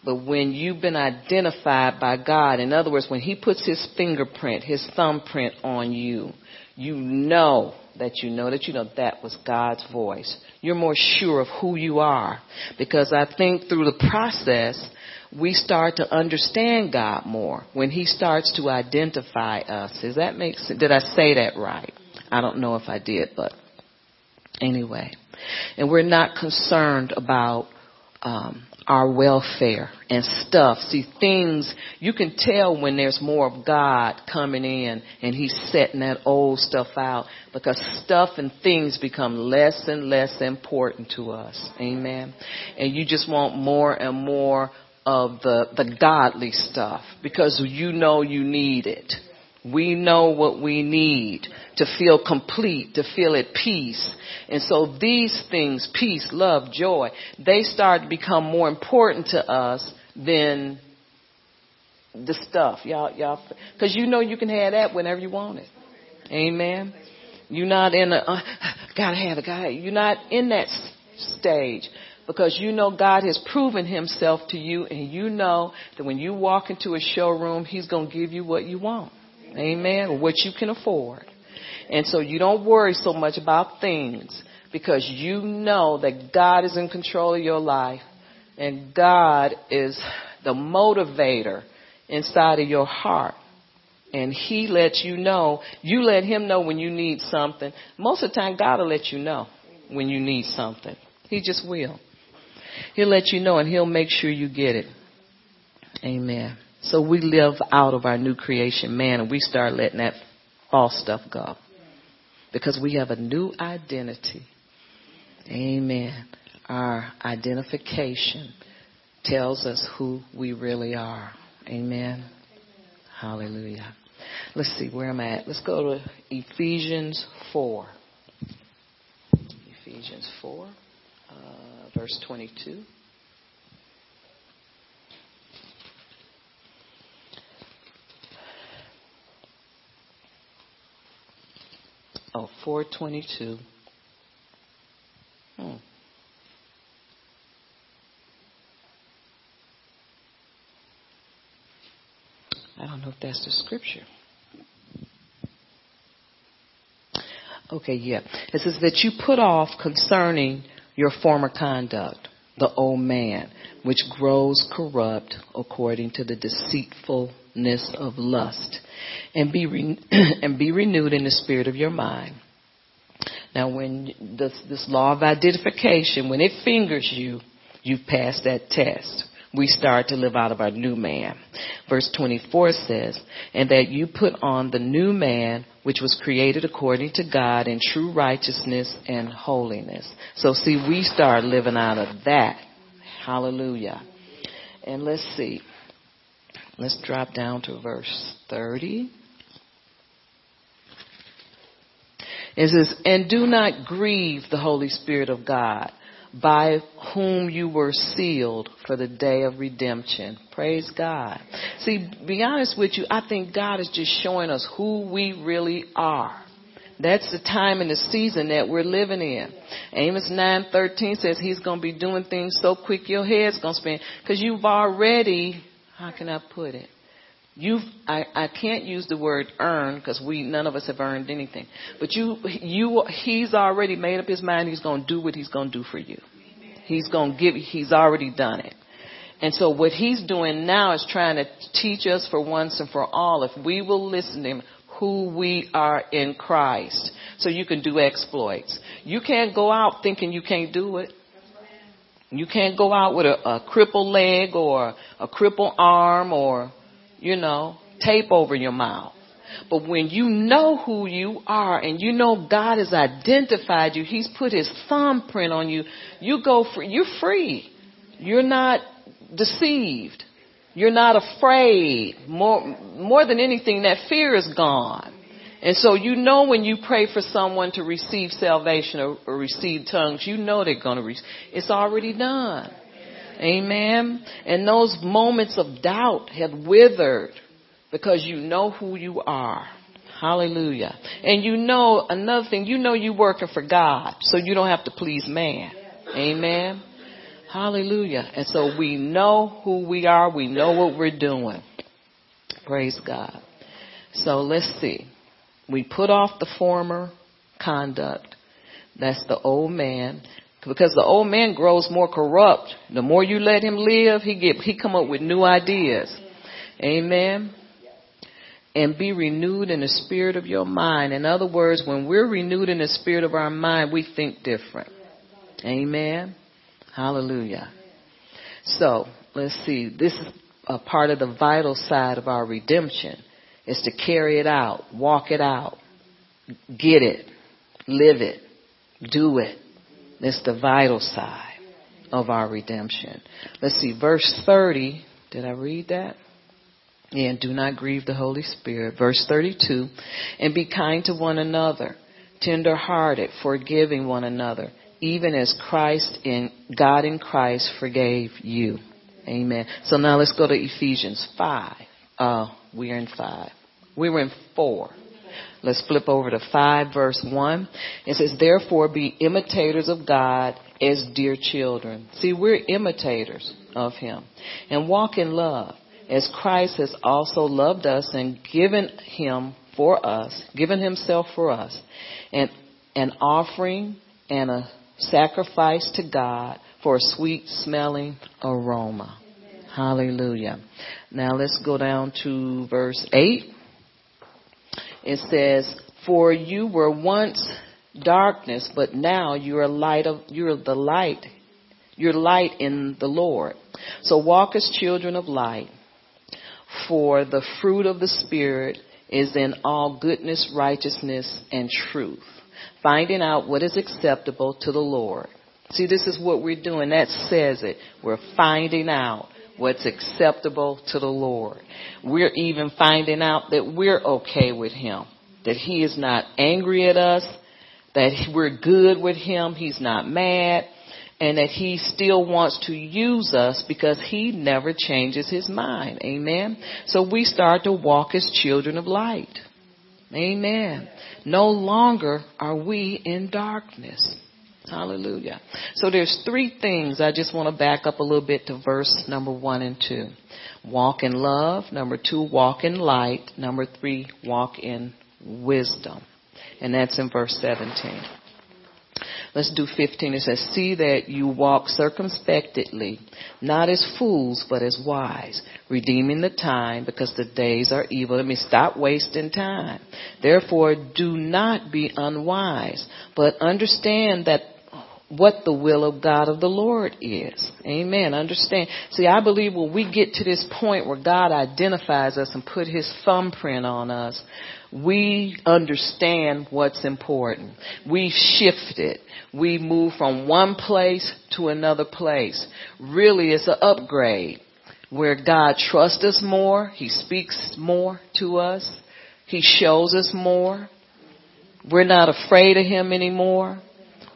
But when you've been identified by God, in other words, when He puts His fingerprint, His thumbprint on you, you know that you know that you know that was God's voice. You're more sure of who you are. Because I think through the process, we start to understand God more when He starts to identify us. Does that make sense? Did I say that right? I don't know if I did, but anyway. And we're not concerned about um, our welfare and stuff. See, things, you can tell when there's more of God coming in and He's setting that old stuff out because stuff and things become less and less important to us. Amen. And you just want more and more of the, the godly stuff because you know you need it. We know what we need to feel complete, to feel at peace. And so these things, peace, love, joy, they start to become more important to us than the stuff. Y'all, y'all, cause you know you can have that whenever you want it. Amen. You're not in a, uh, gotta have it, gotta have it. You're not in that stage because you know God has proven himself to you and you know that when you walk into a showroom, he's going to give you what you want. Amen. What you can afford. And so you don't worry so much about things because you know that God is in control of your life and God is the motivator inside of your heart. And he lets you know, you let him know when you need something. Most of the time God will let you know when you need something. He just will. He'll let you know and he'll make sure you get it. Amen. So we live out of our new creation man and we start letting that false stuff go. Because we have a new identity. Amen. Our identification tells us who we really are. Amen. Hallelujah. Let's see, where I'm I at? Let's go to Ephesians 4. Ephesians 4 uh, verse 22. Oh, 422. Hmm. I don't know if that's the scripture. Okay, yeah. It says that you put off concerning your former conduct, the old man, which grows corrupt according to the deceitfulness of lust, and be re- and be renewed in the spirit of your mind. Now, when this, this law of identification, when it fingers you, you've passed that test we start to live out of our new man. Verse 24 says, and that you put on the new man which was created according to God in true righteousness and holiness. So see, we start living out of that. Hallelujah. And let's see. Let's drop down to verse 30. It says, and do not grieve the Holy Spirit of God by whom you were sealed for the day of redemption. Praise God. See, be honest with you, I think God is just showing us who we really are. That's the time and the season that we're living in. Amos 9:13 says he's going to be doing things so quick your head's going to spin cuz you've already how can I put it? You've, I, I can't use the word earn because we, none of us have earned anything. But you, you, he's already made up his mind he's going to do what he's going to do for you. He's going to give, he's already done it. And so what he's doing now is trying to teach us for once and for all, if we will listen to him, who we are in Christ. So you can do exploits. You can't go out thinking you can't do it. You can't go out with a, a crippled leg or a crippled arm or you know, tape over your mouth. But when you know who you are and you know God has identified you, He's put His thumbprint on you, you go free. You're free. You're not deceived. You're not afraid. More, more than anything, that fear is gone. And so you know when you pray for someone to receive salvation or, or receive tongues, you know they're going to receive. It's already done. Amen. And those moments of doubt have withered because you know who you are. Hallelujah. And you know another thing, you know you're working for God, so you don't have to please man. Amen. Hallelujah. And so we know who we are, we know what we're doing. Praise God. So let's see. We put off the former conduct. That's the old man. Because the old man grows more corrupt. The more you let him live, he get he come up with new ideas. Amen. And be renewed in the spirit of your mind. In other words, when we're renewed in the spirit of our mind, we think different. Amen. Hallelujah. So, let's see. This is a part of the vital side of our redemption is to carry it out, walk it out, get it, live it, do it. It's the vital side of our redemption. Let's see, verse 30. Did I read that? And do not grieve the Holy Spirit. Verse 32. And be kind to one another, tender hearted, forgiving one another, even as Christ in, God in Christ forgave you. Amen. So now let's go to Ephesians 5. Uh, we are in 5. We were in 4. Let's flip over to 5 verse 1. It says, therefore be imitators of God as dear children. See, we're imitators of Him. And walk in love as Christ has also loved us and given Him for us, given Himself for us, and an offering and a sacrifice to God for a sweet smelling aroma. Hallelujah. Now let's go down to verse 8 it says, "For you were once darkness, but now you are light of you're the light. You're light in the Lord. So walk as children of light. For the fruit of the Spirit is in all goodness, righteousness, and truth, finding out what is acceptable to the Lord. See, this is what we're doing. That says it. We're finding out what's acceptable to the Lord. We're even finding out that we're okay with Him, that He is not angry at us, that we're good with Him, He's not mad, and that He still wants to use us because He never changes His mind. Amen. So we start to walk as children of light. Amen. No longer are we in darkness. Hallelujah. So there's three things. I just want to back up a little bit to verse number one and two. Walk in love. Number two, walk in light. Number three, walk in wisdom. And that's in verse 17. Let's do 15. It says, See that you walk circumspectly, not as fools, but as wise, redeeming the time because the days are evil. Let me stop wasting time. Therefore, do not be unwise, but understand that what the will of God of the Lord is. Amen. Understand. See, I believe when we get to this point where God identifies us and put his thumbprint on us, we understand what's important. We shifted. We move from one place to another place. Really, it's an upgrade where God trusts us more. He speaks more to us. He shows us more. We're not afraid of him anymore.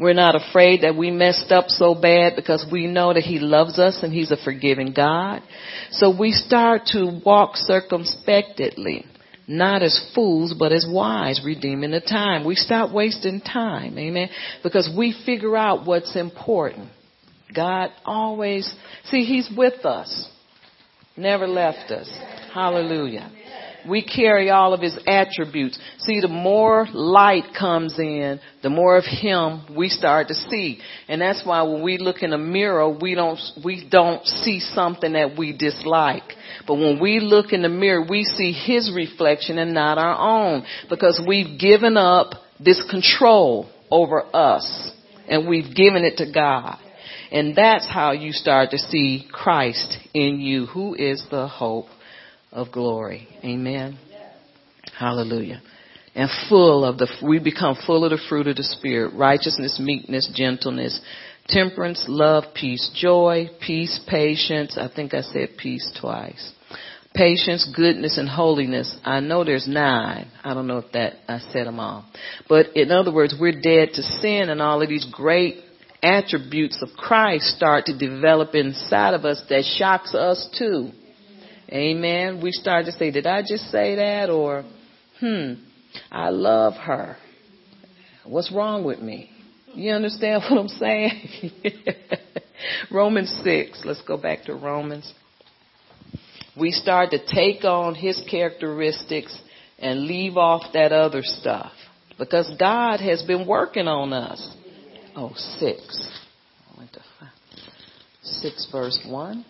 We're not afraid that we messed up so bad because we know that He loves us and He's a forgiving God. So we start to walk circumspectly, not as fools, but as wise, redeeming the time. We stop wasting time, amen, because we figure out what's important. God always, see, He's with us, never left us. Hallelujah we carry all of his attributes. See, the more light comes in, the more of him we start to see. And that's why when we look in a mirror, we don't, we don't see something that we dislike. But when we look in the mirror, we see his reflection and not our own because we've given up this control over us and we've given it to God. And that's how you start to see Christ in you, who is the hope of glory. Amen. Hallelujah. And full of the, we become full of the fruit of the Spirit, righteousness, meekness, gentleness, temperance, love, peace, joy, peace, patience. I think I said peace twice. Patience, goodness, and holiness. I know there's nine. I don't know if that, I said them all. But in other words, we're dead to sin and all of these great attributes of Christ start to develop inside of us that shocks us too. Amen. We start to say, did I just say that? Or, hmm, I love her. What's wrong with me? You understand what I'm saying? Romans 6. Let's go back to Romans. We start to take on his characteristics and leave off that other stuff. Because God has been working on us. Oh, six. I went to five. Six verse one.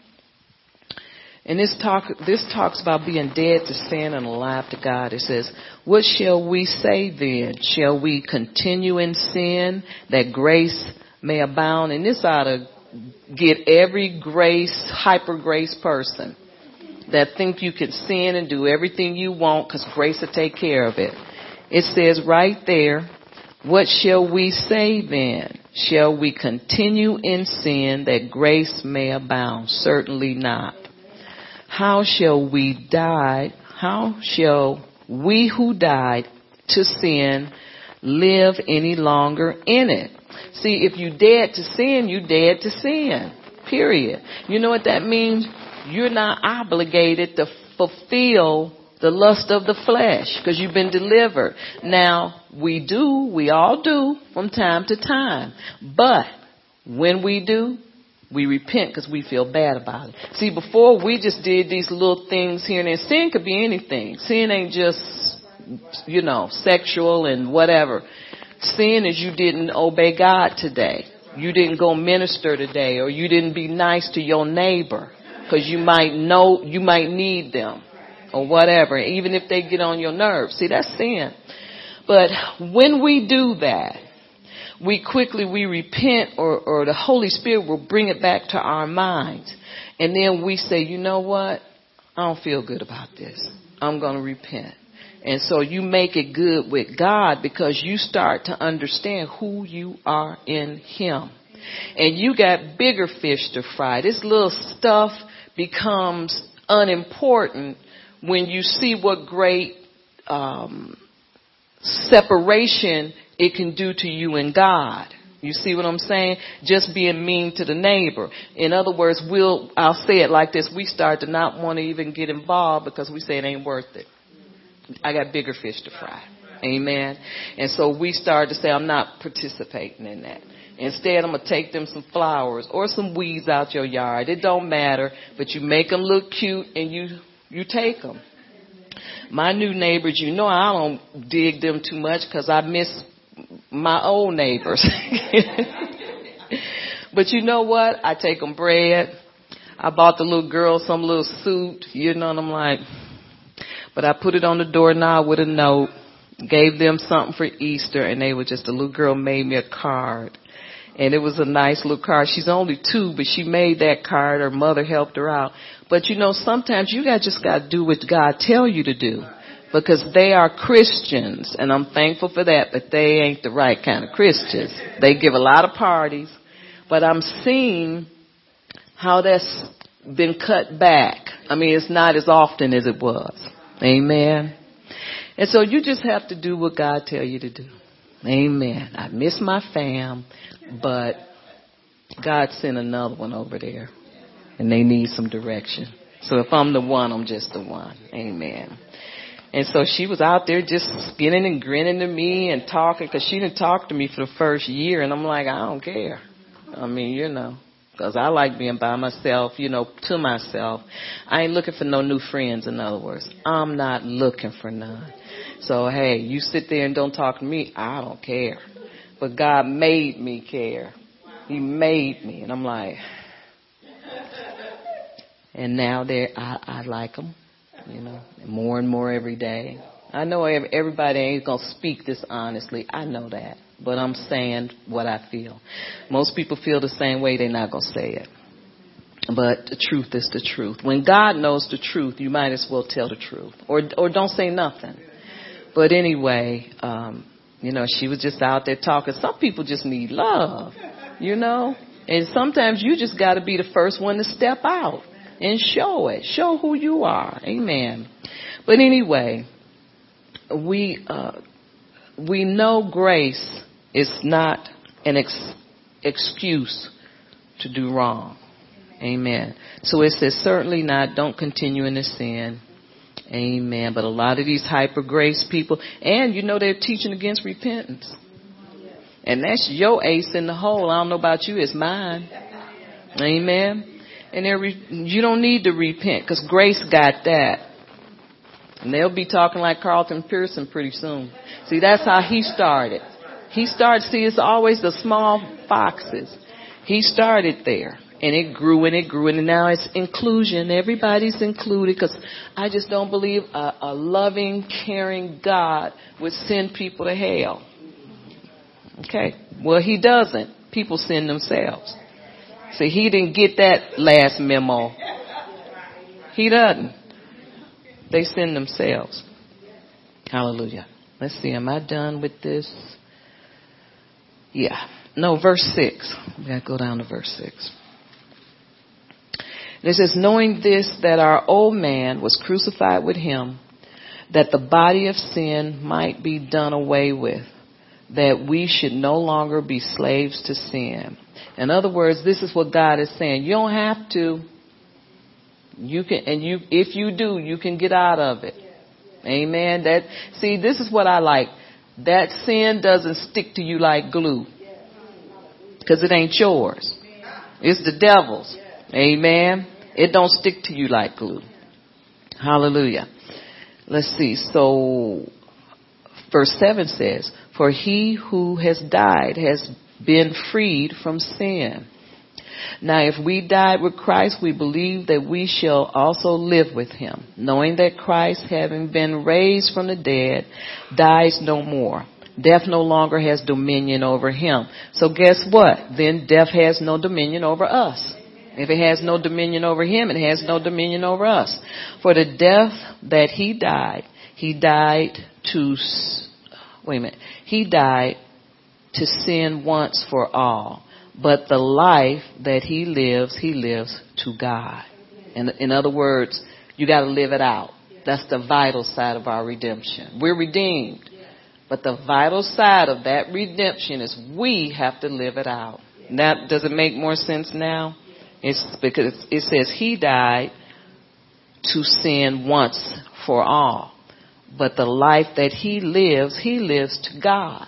And this talk, this talks about being dead to sin and alive to God. It says, what shall we say then? Shall we continue in sin that grace may abound? And this ought to get every grace, hyper grace person that think you can sin and do everything you want because grace will take care of it. It says right there, what shall we say then? Shall we continue in sin that grace may abound? Certainly not how shall we die? How shall we who died to sin live any longer in it? See, if you dead to sin, you dead to sin. Period. You know what that means? You're not obligated to fulfill the lust of the flesh because you've been delivered. Now, we do, we all do from time to time. But when we do, we repent because we feel bad about it. See, before we just did these little things here and there. Sin could be anything. Sin ain't just, you know, sexual and whatever. Sin is you didn't obey God today. You didn't go minister today or you didn't be nice to your neighbor because you might know, you might need them or whatever, even if they get on your nerves. See, that's sin. But when we do that, we quickly we repent or, or the Holy Spirit will bring it back to our minds. And then we say, you know what? I don't feel good about this. I'm going to repent. And so you make it good with God because you start to understand who you are in Him. And you got bigger fish to fry. This little stuff becomes unimportant when you see what great um, separation it can do to you and God. You see what I'm saying? Just being mean to the neighbor. In other words, we'll, I'll say it like this, we start to not want to even get involved because we say it ain't worth it. I got bigger fish to fry. Amen. And so we start to say, I'm not participating in that. Instead, I'm going to take them some flowers or some weeds out your yard. It don't matter, but you make them look cute and you, you take them. My new neighbors, you know I don't dig them too much because I miss my old neighbors. but you know what? I take them bread. I bought the little girl some little suit, you know, and I'm like, but I put it on the doorknob with a note, gave them something for Easter, and they were just, a little girl made me a card. And it was a nice little card. She's only two, but she made that card. Her mother helped her out. But you know, sometimes you got just got to do what God tell you to do because they are Christians and I'm thankful for that, but they ain't the right kind of Christians. They give a lot of parties, but I'm seeing how that's been cut back. I mean, it's not as often as it was. Amen. And so you just have to do what God tell you to do. Amen. I miss my fam, but God sent another one over there and they need some direction. So if I'm the one, I'm just the one. Amen. And so she was out there just skinning and grinning to me and talking because she didn't talk to me for the first year. And I'm like, I don't care. I mean, you know, because I like being by myself, you know, to myself. I ain't looking for no new friends, in other words. I'm not looking for none. So, hey, you sit there and don't talk to me. I don't care. But God made me care. He made me. And I'm like, and now there, I, I like them you know, more and more every day. I know everybody ain't gonna speak this honestly. I know that, but I'm saying what I feel. Most people feel the same way. They're not gonna say it. But the truth is the truth. When God knows the truth, you might as well tell the truth, or or don't say nothing. But anyway, um, you know, she was just out there talking. Some people just need love, you know? And sometimes you just got to be the first one to step out and show it. Show who you are. Amen. But anyway, we uh, we know grace is not an ex- excuse to do wrong. Amen. So it says certainly not. Don't continue in the sin. Amen. But a lot of these hyper grace people, and you know they're teaching against repentance. And that's your ace in the hole. I don't know about you, it's mine. Amen. And re- you don't need to repent because grace got that. And they'll be talking like Carlton Pearson pretty soon. See, that's how he started. He started, see, it's always the small foxes. He started there. And it grew and it grew and now it's inclusion. Everybody's included because I just don't believe a, a loving, caring God would send people to hell. Okay. Well, he doesn't. People send themselves. See, he didn't get that last memo. He doesn't. They send themselves. Hallelujah. Let's see. Am I done with this? Yeah. No, verse 6. We gotta go down to verse 6. it says, knowing this, that our old man was crucified with him, that the body of sin might be done away with, that we should no longer be slaves to sin. In other words, this is what God is saying. You don't have to. You can, and you, if you do, you can get out of it. Amen. That, see, this is what I like. That sin doesn't stick to you like glue. Cause it ain't yours. It's the devil's. Amen. It don't stick to you like glue. Hallelujah. Let's see. So, verse 7 says, For he who has died has been freed from sin. Now if we died with Christ, we believe that we shall also live with him, knowing that Christ, having been raised from the dead, dies no more. Death no longer has dominion over him. So guess what? Then death has no dominion over us. If it has no dominion over him, it has no dominion over us. For the death that he died, he died to, wait a minute, he died to sin once for all. But the life that he lives, he lives to God. And in other words, you gotta live it out. That's the vital side of our redemption. We're redeemed. But the vital side of that redemption is we have to live it out. That does it make more sense now? It's because it says he died to sin once for all. But the life that he lives, he lives to God.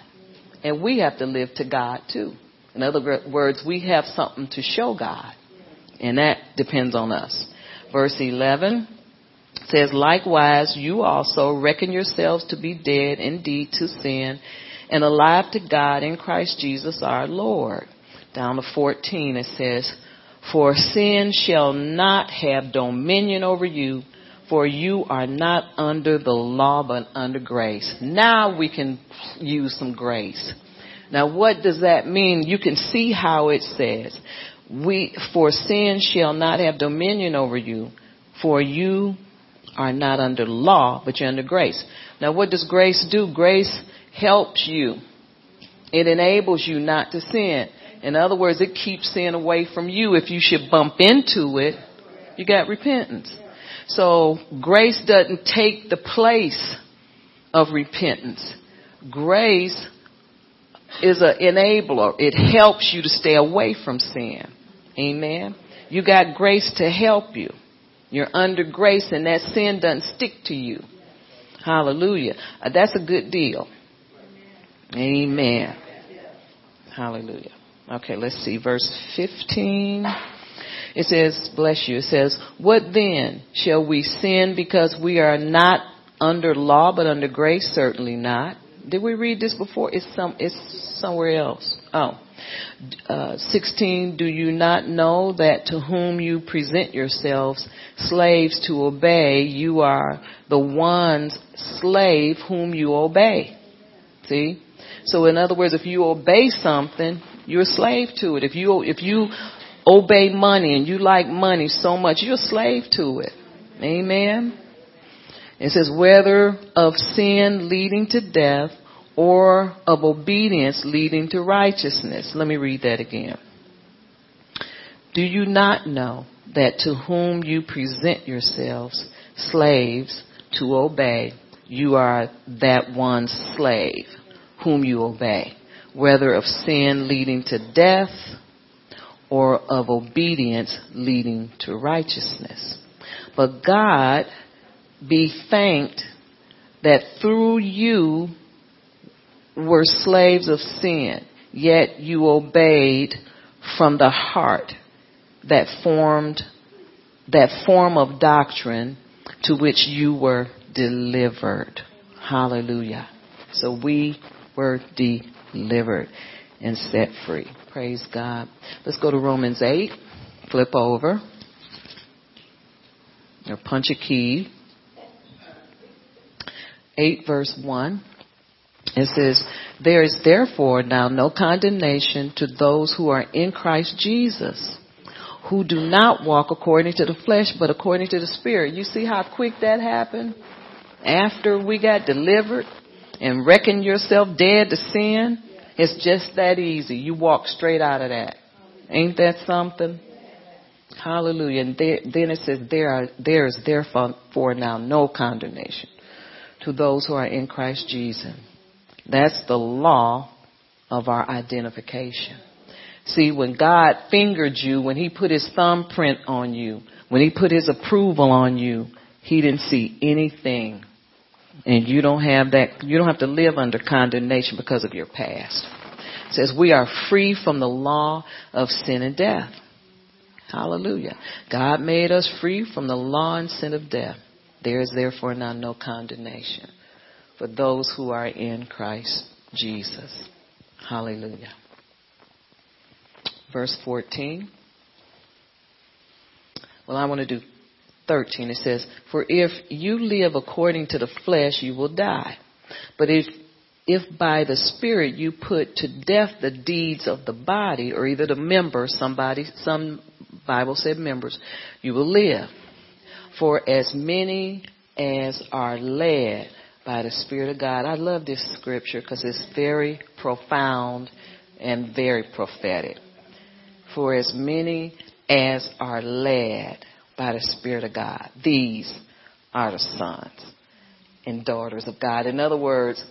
And we have to live to God too. In other words, we have something to show God. And that depends on us. Verse 11 says, Likewise, you also reckon yourselves to be dead indeed to sin and alive to God in Christ Jesus our Lord. Down to 14 it says, For sin shall not have dominion over you, for you are not under the law but under grace. Now we can use some grace. Now what does that mean? You can see how it says, we, for sin shall not have dominion over you, for you are not under law, but you're under grace. Now what does grace do? Grace helps you. It enables you not to sin. In other words, it keeps sin away from you. If you should bump into it, you got repentance. So grace doesn't take the place of repentance. Grace is an enabler. It helps you to stay away from sin. Amen. You got grace to help you. You're under grace and that sin doesn't stick to you. Hallelujah. Uh, that's a good deal. Amen. Hallelujah. Okay, let's see. Verse 15. It says, bless you. It says, what then? Shall we sin because we are not under law but under grace? Certainly not. Did we read this before? It's some, it's somewhere else. Oh. Uh, 16, do you not know that to whom you present yourselves slaves to obey, you are the one's slave whom you obey? See? So in other words, if you obey something, you're a slave to it. If you, if you obey money and you like money so much, you're a slave to it. Amen? It says, whether of sin leading to death or of obedience leading to righteousness. Let me read that again. Do you not know that to whom you present yourselves slaves to obey, you are that one's slave whom you obey, whether of sin leading to death or of obedience leading to righteousness. But God be thanked that through you were slaves of sin, yet you obeyed from the heart that formed that form of doctrine to which you were delivered. Hallelujah. So we were delivered and set free. Praise God. Let's go to Romans 8. Flip over. Or punch a key. 8 verse 1. It says, There is therefore now no condemnation to those who are in Christ Jesus, who do not walk according to the flesh, but according to the Spirit. You see how quick that happened? After we got delivered and reckoned yourself dead to sin, it's just that easy. You walk straight out of that. Ain't that something? Hallelujah. And then it says, there, are, there is therefore now no condemnation to those who are in Christ Jesus. That's the law of our identification. See, when God fingered you, when He put His thumbprint on you, when He put His approval on you, He didn't see anything. And you don't have that, you don't have to live under condemnation because of your past. It says we are free from the law of sin and death. Hallelujah. God made us free from the law and sin of death. There is therefore now no condemnation for those who are in Christ Jesus. Hallelujah. Verse 14. Well, I want to do 13. It says, For if you live according to the flesh, you will die. But if if by the Spirit you put to death the deeds of the body, or either the members, somebody, some Bible said members, you will live. For as many as are led by the Spirit of God. I love this scripture because it's very profound and very prophetic. For as many as are led by the Spirit of God, these are the sons and daughters of God. In other words,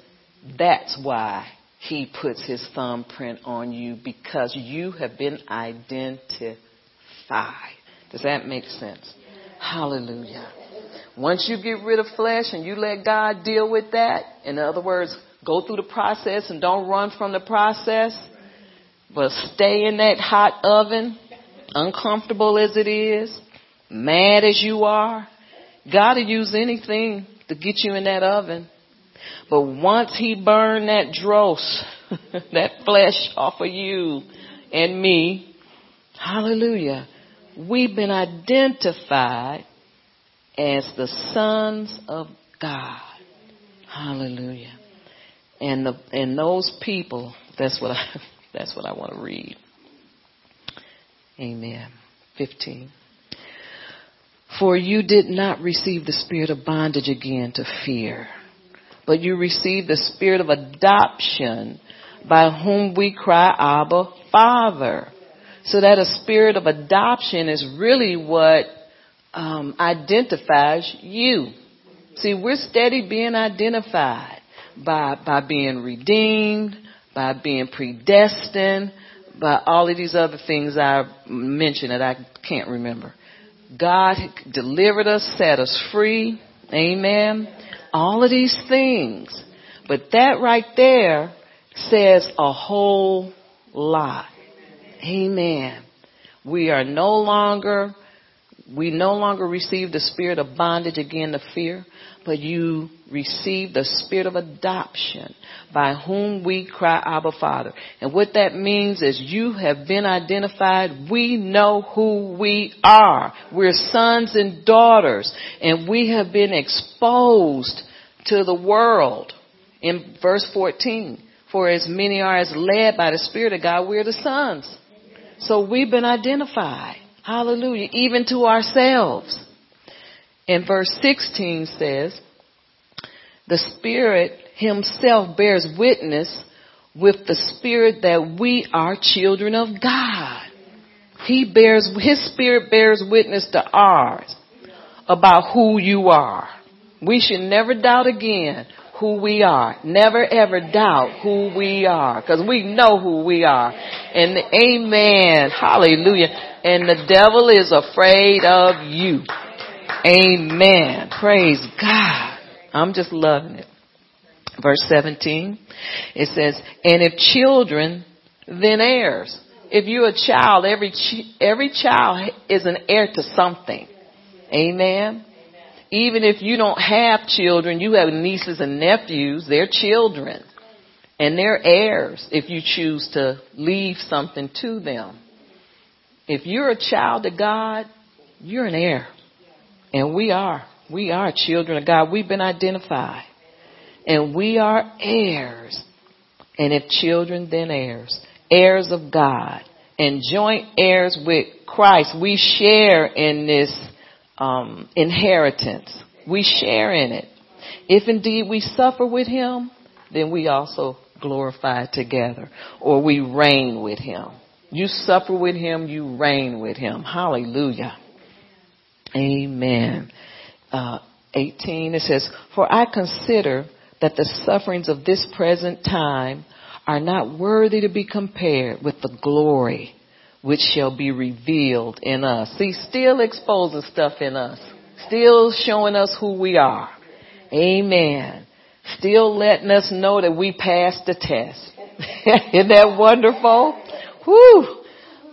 that's why he puts his thumbprint on you because you have been identified. Does that make sense? Hallelujah. Once you get rid of flesh and you let God deal with that, in other words, go through the process and don't run from the process, but stay in that hot oven, uncomfortable as it is, mad as you are, God will use anything to get you in that oven. But once he burned that dross, that flesh off of you and me, hallelujah, we've been identified as the sons of God. Hallelujah. And the and those people, that's what I that's what I want to read. Amen. 15. For you did not receive the spirit of bondage again to fear, but you received the spirit of adoption by whom we cry, Abba, Father. So that a spirit of adoption is really what um, identifies you. See, we're steady being identified by by being redeemed, by being predestined, by all of these other things I mentioned that I can't remember. God delivered us, set us free. Amen. All of these things. But that right there says a whole lot. Amen. We are no longer we no longer receive the spirit of bondage again to fear, but you receive the spirit of adoption by whom we cry Abba Father. And what that means is you have been identified. We know who we are. We're sons and daughters and we have been exposed to the world in verse 14. For as many are as led by the Spirit of God, we're the sons. So we've been identified. Hallelujah. Even to ourselves. And verse 16 says, The Spirit Himself bears witness with the Spirit that we are children of God. He bears, His Spirit bears witness to ours about who you are. We should never doubt again who we are. Never ever doubt who we are because we know who we are. And amen. Hallelujah. And the devil is afraid of you. Amen. Praise God. I'm just loving it. Verse 17, it says, and if children, then heirs. If you're a child, every, every child is an heir to something. Amen. Even if you don't have children, you have nieces and nephews, they're children. And they're heirs if you choose to leave something to them. If you're a child of God, you're an heir. And we are. We are children of God. We've been identified. And we are heirs. And if children, then heirs. Heirs of God. And joint heirs with Christ. We share in this um, inheritance. We share in it. If indeed we suffer with him, then we also glorify together. Or we reign with him. You suffer with him, you reign with him. Hallelujah. Amen. Uh, 18, it says, For I consider that the sufferings of this present time are not worthy to be compared with the glory which shall be revealed in us. See, still exposing stuff in us. Still showing us who we are. Amen. Still letting us know that we passed the test. Isn't that wonderful? Whew.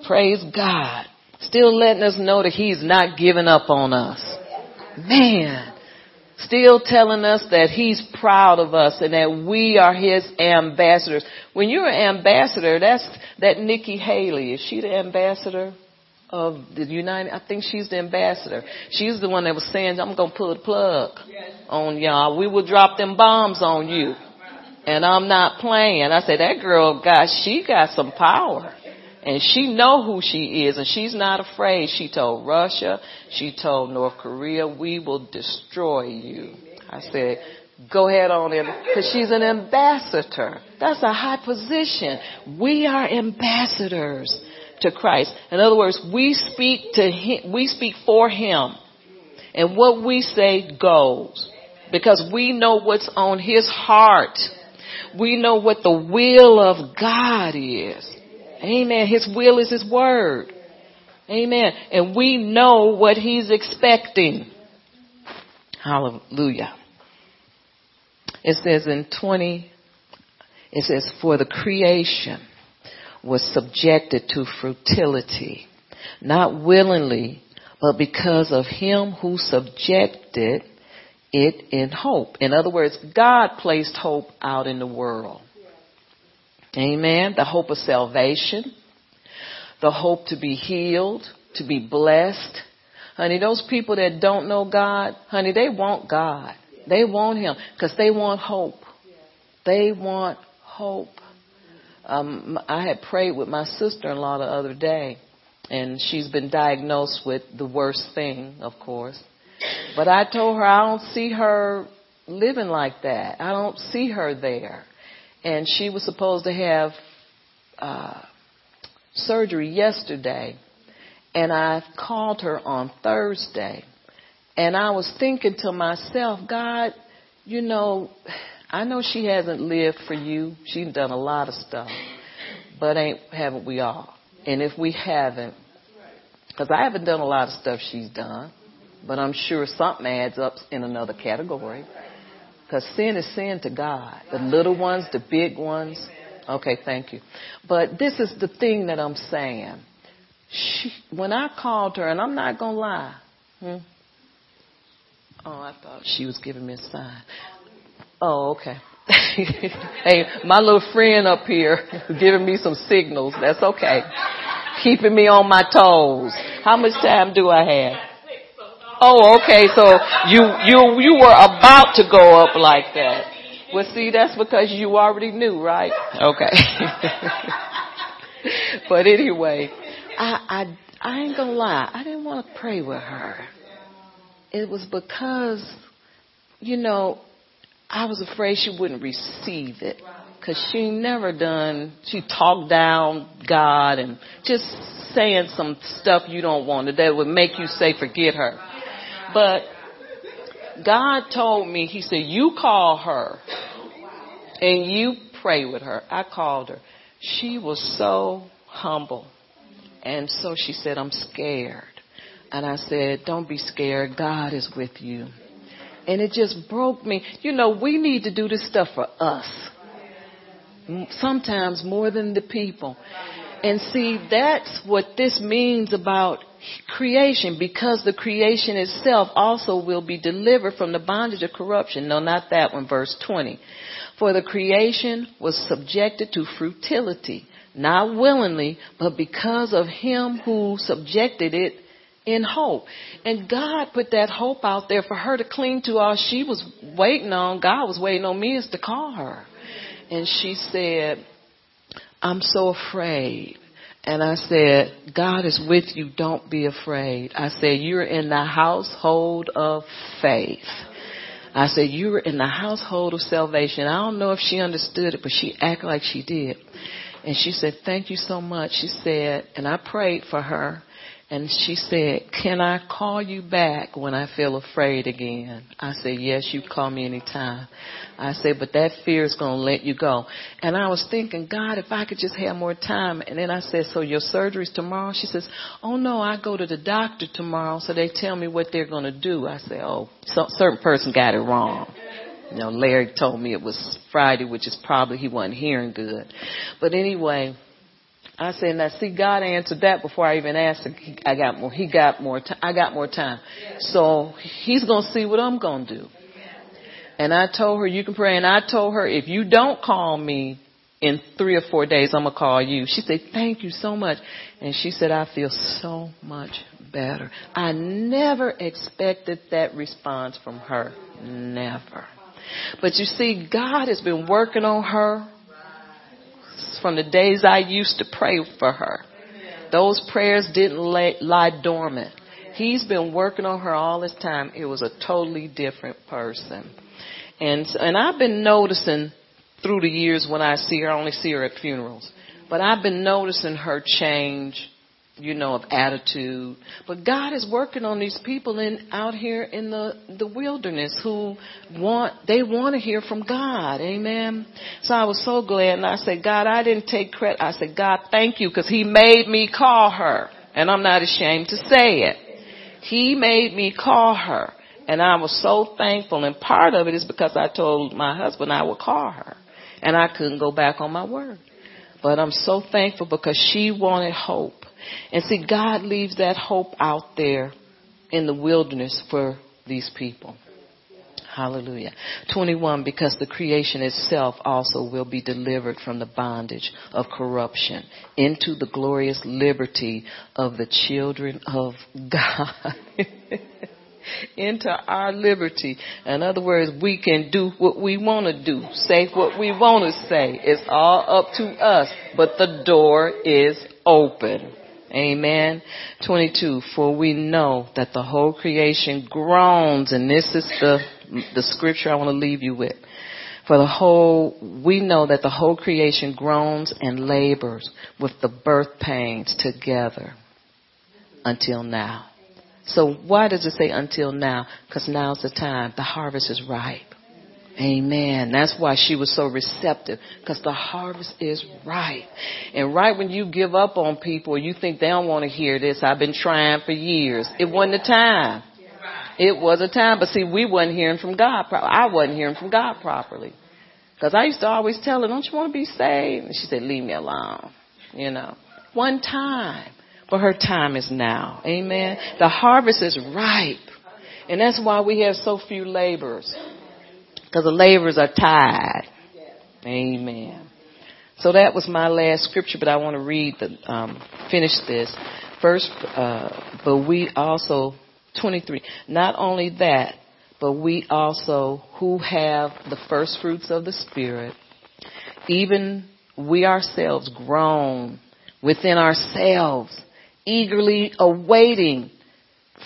Praise God. Still letting us know that He's not giving up on us. Man. Still telling us that He's proud of us and that we are His ambassadors. When you're an ambassador, that's that Nikki Haley. Is she the ambassador? of the United, I think she's the ambassador. She's the one that was saying, I'm to pull the plug on y'all. We will drop them bombs on you. And I'm not playing. I said, that girl got, she got some power. And she know who she is and she's not afraid. She told Russia, she told North Korea, we will destroy you. I said, go ahead on in, because she's an ambassador. That's a high position. We are ambassadors to Christ. In other words, we speak to him, we speak for him. And what we say goes. Because we know what's on his heart. We know what the will of God is. Amen. His will is His word. Amen. And we know what He's expecting. Hallelujah. It says in 20, it says, for the creation was subjected to futility, not willingly, but because of him who subjected it in hope. In other words, God placed hope out in the world. Amen. The hope of salvation. The hope to be healed, to be blessed. Honey, those people that don't know God, honey, they want God. They want Him because they want hope. They want hope. Um, I had prayed with my sister-in-law the other day, and she's been diagnosed with the worst thing, of course. But I told her I don't see her living like that. I don't see her there and she was supposed to have uh, surgery yesterday, and I called her on Thursday, and I was thinking to myself, God, you know, I know she hasn't lived for you. She's done a lot of stuff, but ain't haven't we all? And if we haven't, because I haven't done a lot of stuff she's done, but I'm sure something adds up in another category. Because sin is sin to God. The little ones, the big ones. Okay, thank you. But this is the thing that I'm saying. She, when I called her, and I'm not going to lie. Hmm? Oh, I thought she was giving me a sign. Oh, okay. hey, my little friend up here giving me some signals. That's okay. Keeping me on my toes. How much time do I have? Oh, okay. So you you you were about to go up like that. Well, see, that's because you already knew, right? Okay. but anyway, I I I ain't gonna lie. I didn't want to pray with her. It was because, you know, I was afraid she wouldn't receive it because she never done, she talked down God and just saying some stuff you don't want that would make you say forget her. But God told me, He said, you call her and you pray with her. I called her. She was so humble. And so she said, I'm scared. And I said, don't be scared. God is with you. And it just broke me. You know, we need to do this stuff for us. Sometimes more than the people. And see, that's what this means about creation because the creation itself also will be delivered from the bondage of corruption. No, not that one, verse 20. For the creation was subjected to futility, not willingly, but because of him who subjected it in hope. And God put that hope out there for her to cling to all she was waiting on. God was waiting on me is to call her. And she said, I'm so afraid. And I said, God is with you. Don't be afraid. I said, you're in the household of faith. I said, you're in the household of salvation. I don't know if she understood it, but she acted like she did. And she said, thank you so much. She said, and I prayed for her. And she said, can I call you back when I feel afraid again? I said, yes, you call me anytime. I said, but that fear is going to let you go. And I was thinking, God, if I could just have more time. And then I said, so your surgery's tomorrow? She says, oh no, I go to the doctor tomorrow. So they tell me what they're going to do. I said, oh, so certain person got it wrong. You know, Larry told me it was Friday, which is probably he wasn't hearing good. But anyway, I said, now see, God answered that before I even asked. I got more, he got more time. I got more time. So he's to see what I'm to do. And I told her, you can pray. And I told her, if you don't call me in three or four days, I'm to call you. She said, thank you so much. And she said, I feel so much better. I never expected that response from her. Never. But you see, God has been working on her from the days I used to pray for her. Those prayers didn't lay, lie dormant. He's been working on her all this time. It was a totally different person. And, and I've been noticing through the years when I see her, I only see her at funerals, but I've been noticing her change you know, of attitude. But God is working on these people in out here in the the wilderness who want they want to hear from God. Amen. So I was so glad, and I said, God, I didn't take credit. I said, God, thank you, because He made me call her, and I'm not ashamed to say it. He made me call her, and I was so thankful. And part of it is because I told my husband I would call her, and I couldn't go back on my word. But I'm so thankful because she wanted hope. And see, God leaves that hope out there in the wilderness for these people. Hallelujah. 21, because the creation itself also will be delivered from the bondage of corruption into the glorious liberty of the children of God. into our liberty. In other words, we can do what we want to do, say what we want to say. It's all up to us, but the door is open. Amen. 22. For we know that the whole creation groans, and this is the, the scripture I want to leave you with. For the whole, we know that the whole creation groans and labors with the birth pains together until now. So why does it say until now? Because now's the time. The harvest is ripe. Amen. That's why she was so receptive because the harvest is ripe. And right when you give up on people, you think they don't want to hear this. I've been trying for years. It wasn't the time. It was a time, but see, we wasn't hearing from God. I wasn't hearing from God properly. Because I used to always tell her, don't you want to be saved? And she said, leave me alone. You know, one time. But her time is now. Amen. The harvest is ripe. And that's why we have so few laborers. Because the laborers are tired. Amen. So that was my last scripture, but I want to read the, um, finish this. First, uh, but we also, 23, not only that, but we also who have the first fruits of the Spirit, even we ourselves groan within ourselves, eagerly awaiting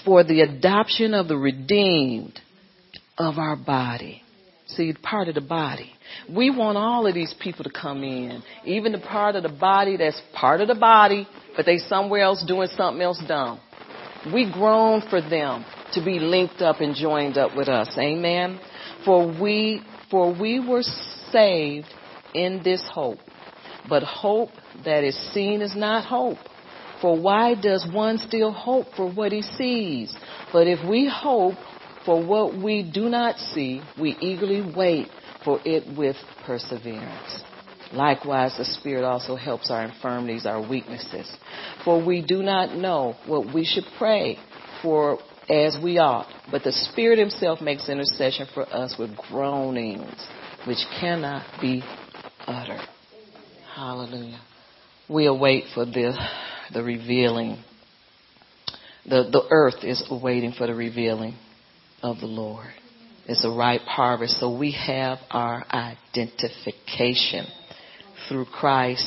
for the adoption of the redeemed of our body. See, part of the body. We want all of these people to come in. Even the part of the body that's part of the body, but they somewhere else doing something else dumb. We groan for them to be linked up and joined up with us. Amen. For we, for we were saved in this hope. But hope that is seen is not hope. For why does one still hope for what he sees? But if we hope for what we do not see, we eagerly wait for it with perseverance. Likewise, the Spirit also helps our infirmities, our weaknesses. For we do not know what we should pray for as we ought, but the Spirit Himself makes intercession for us with groanings which cannot be uttered. Hallelujah. We await for the, the revealing. The, the earth is waiting for the revealing of the Lord. It's a ripe harvest, so we have our identification through Christ.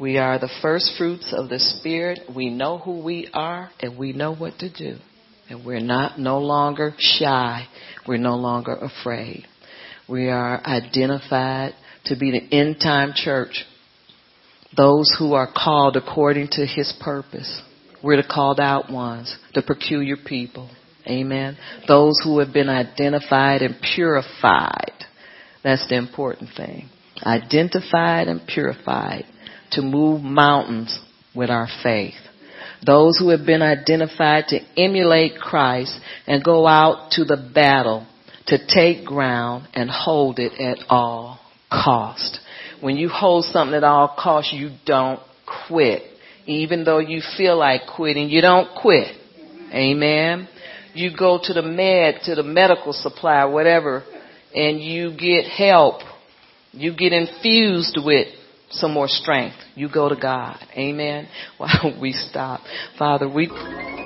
We are the first fruits of the Spirit. We know who we are and we know what to do. And we're not no longer shy. We're no longer afraid. We are identified to be the end time church. Those who are called according to his purpose. We're the called out ones, the peculiar people. Amen. Those who have been identified and purified. That's the important thing. Identified and purified to move mountains with our faith. Those who have been identified to emulate Christ and go out to the battle to take ground and hold it at all cost. When you hold something at all cost, you don't quit. Even though you feel like quitting, you don't quit. Amen you go to the med, to the medical supply, whatever, and you get help. You get infused with some more strength. You go to God. Amen. Why don't we stop. Father, we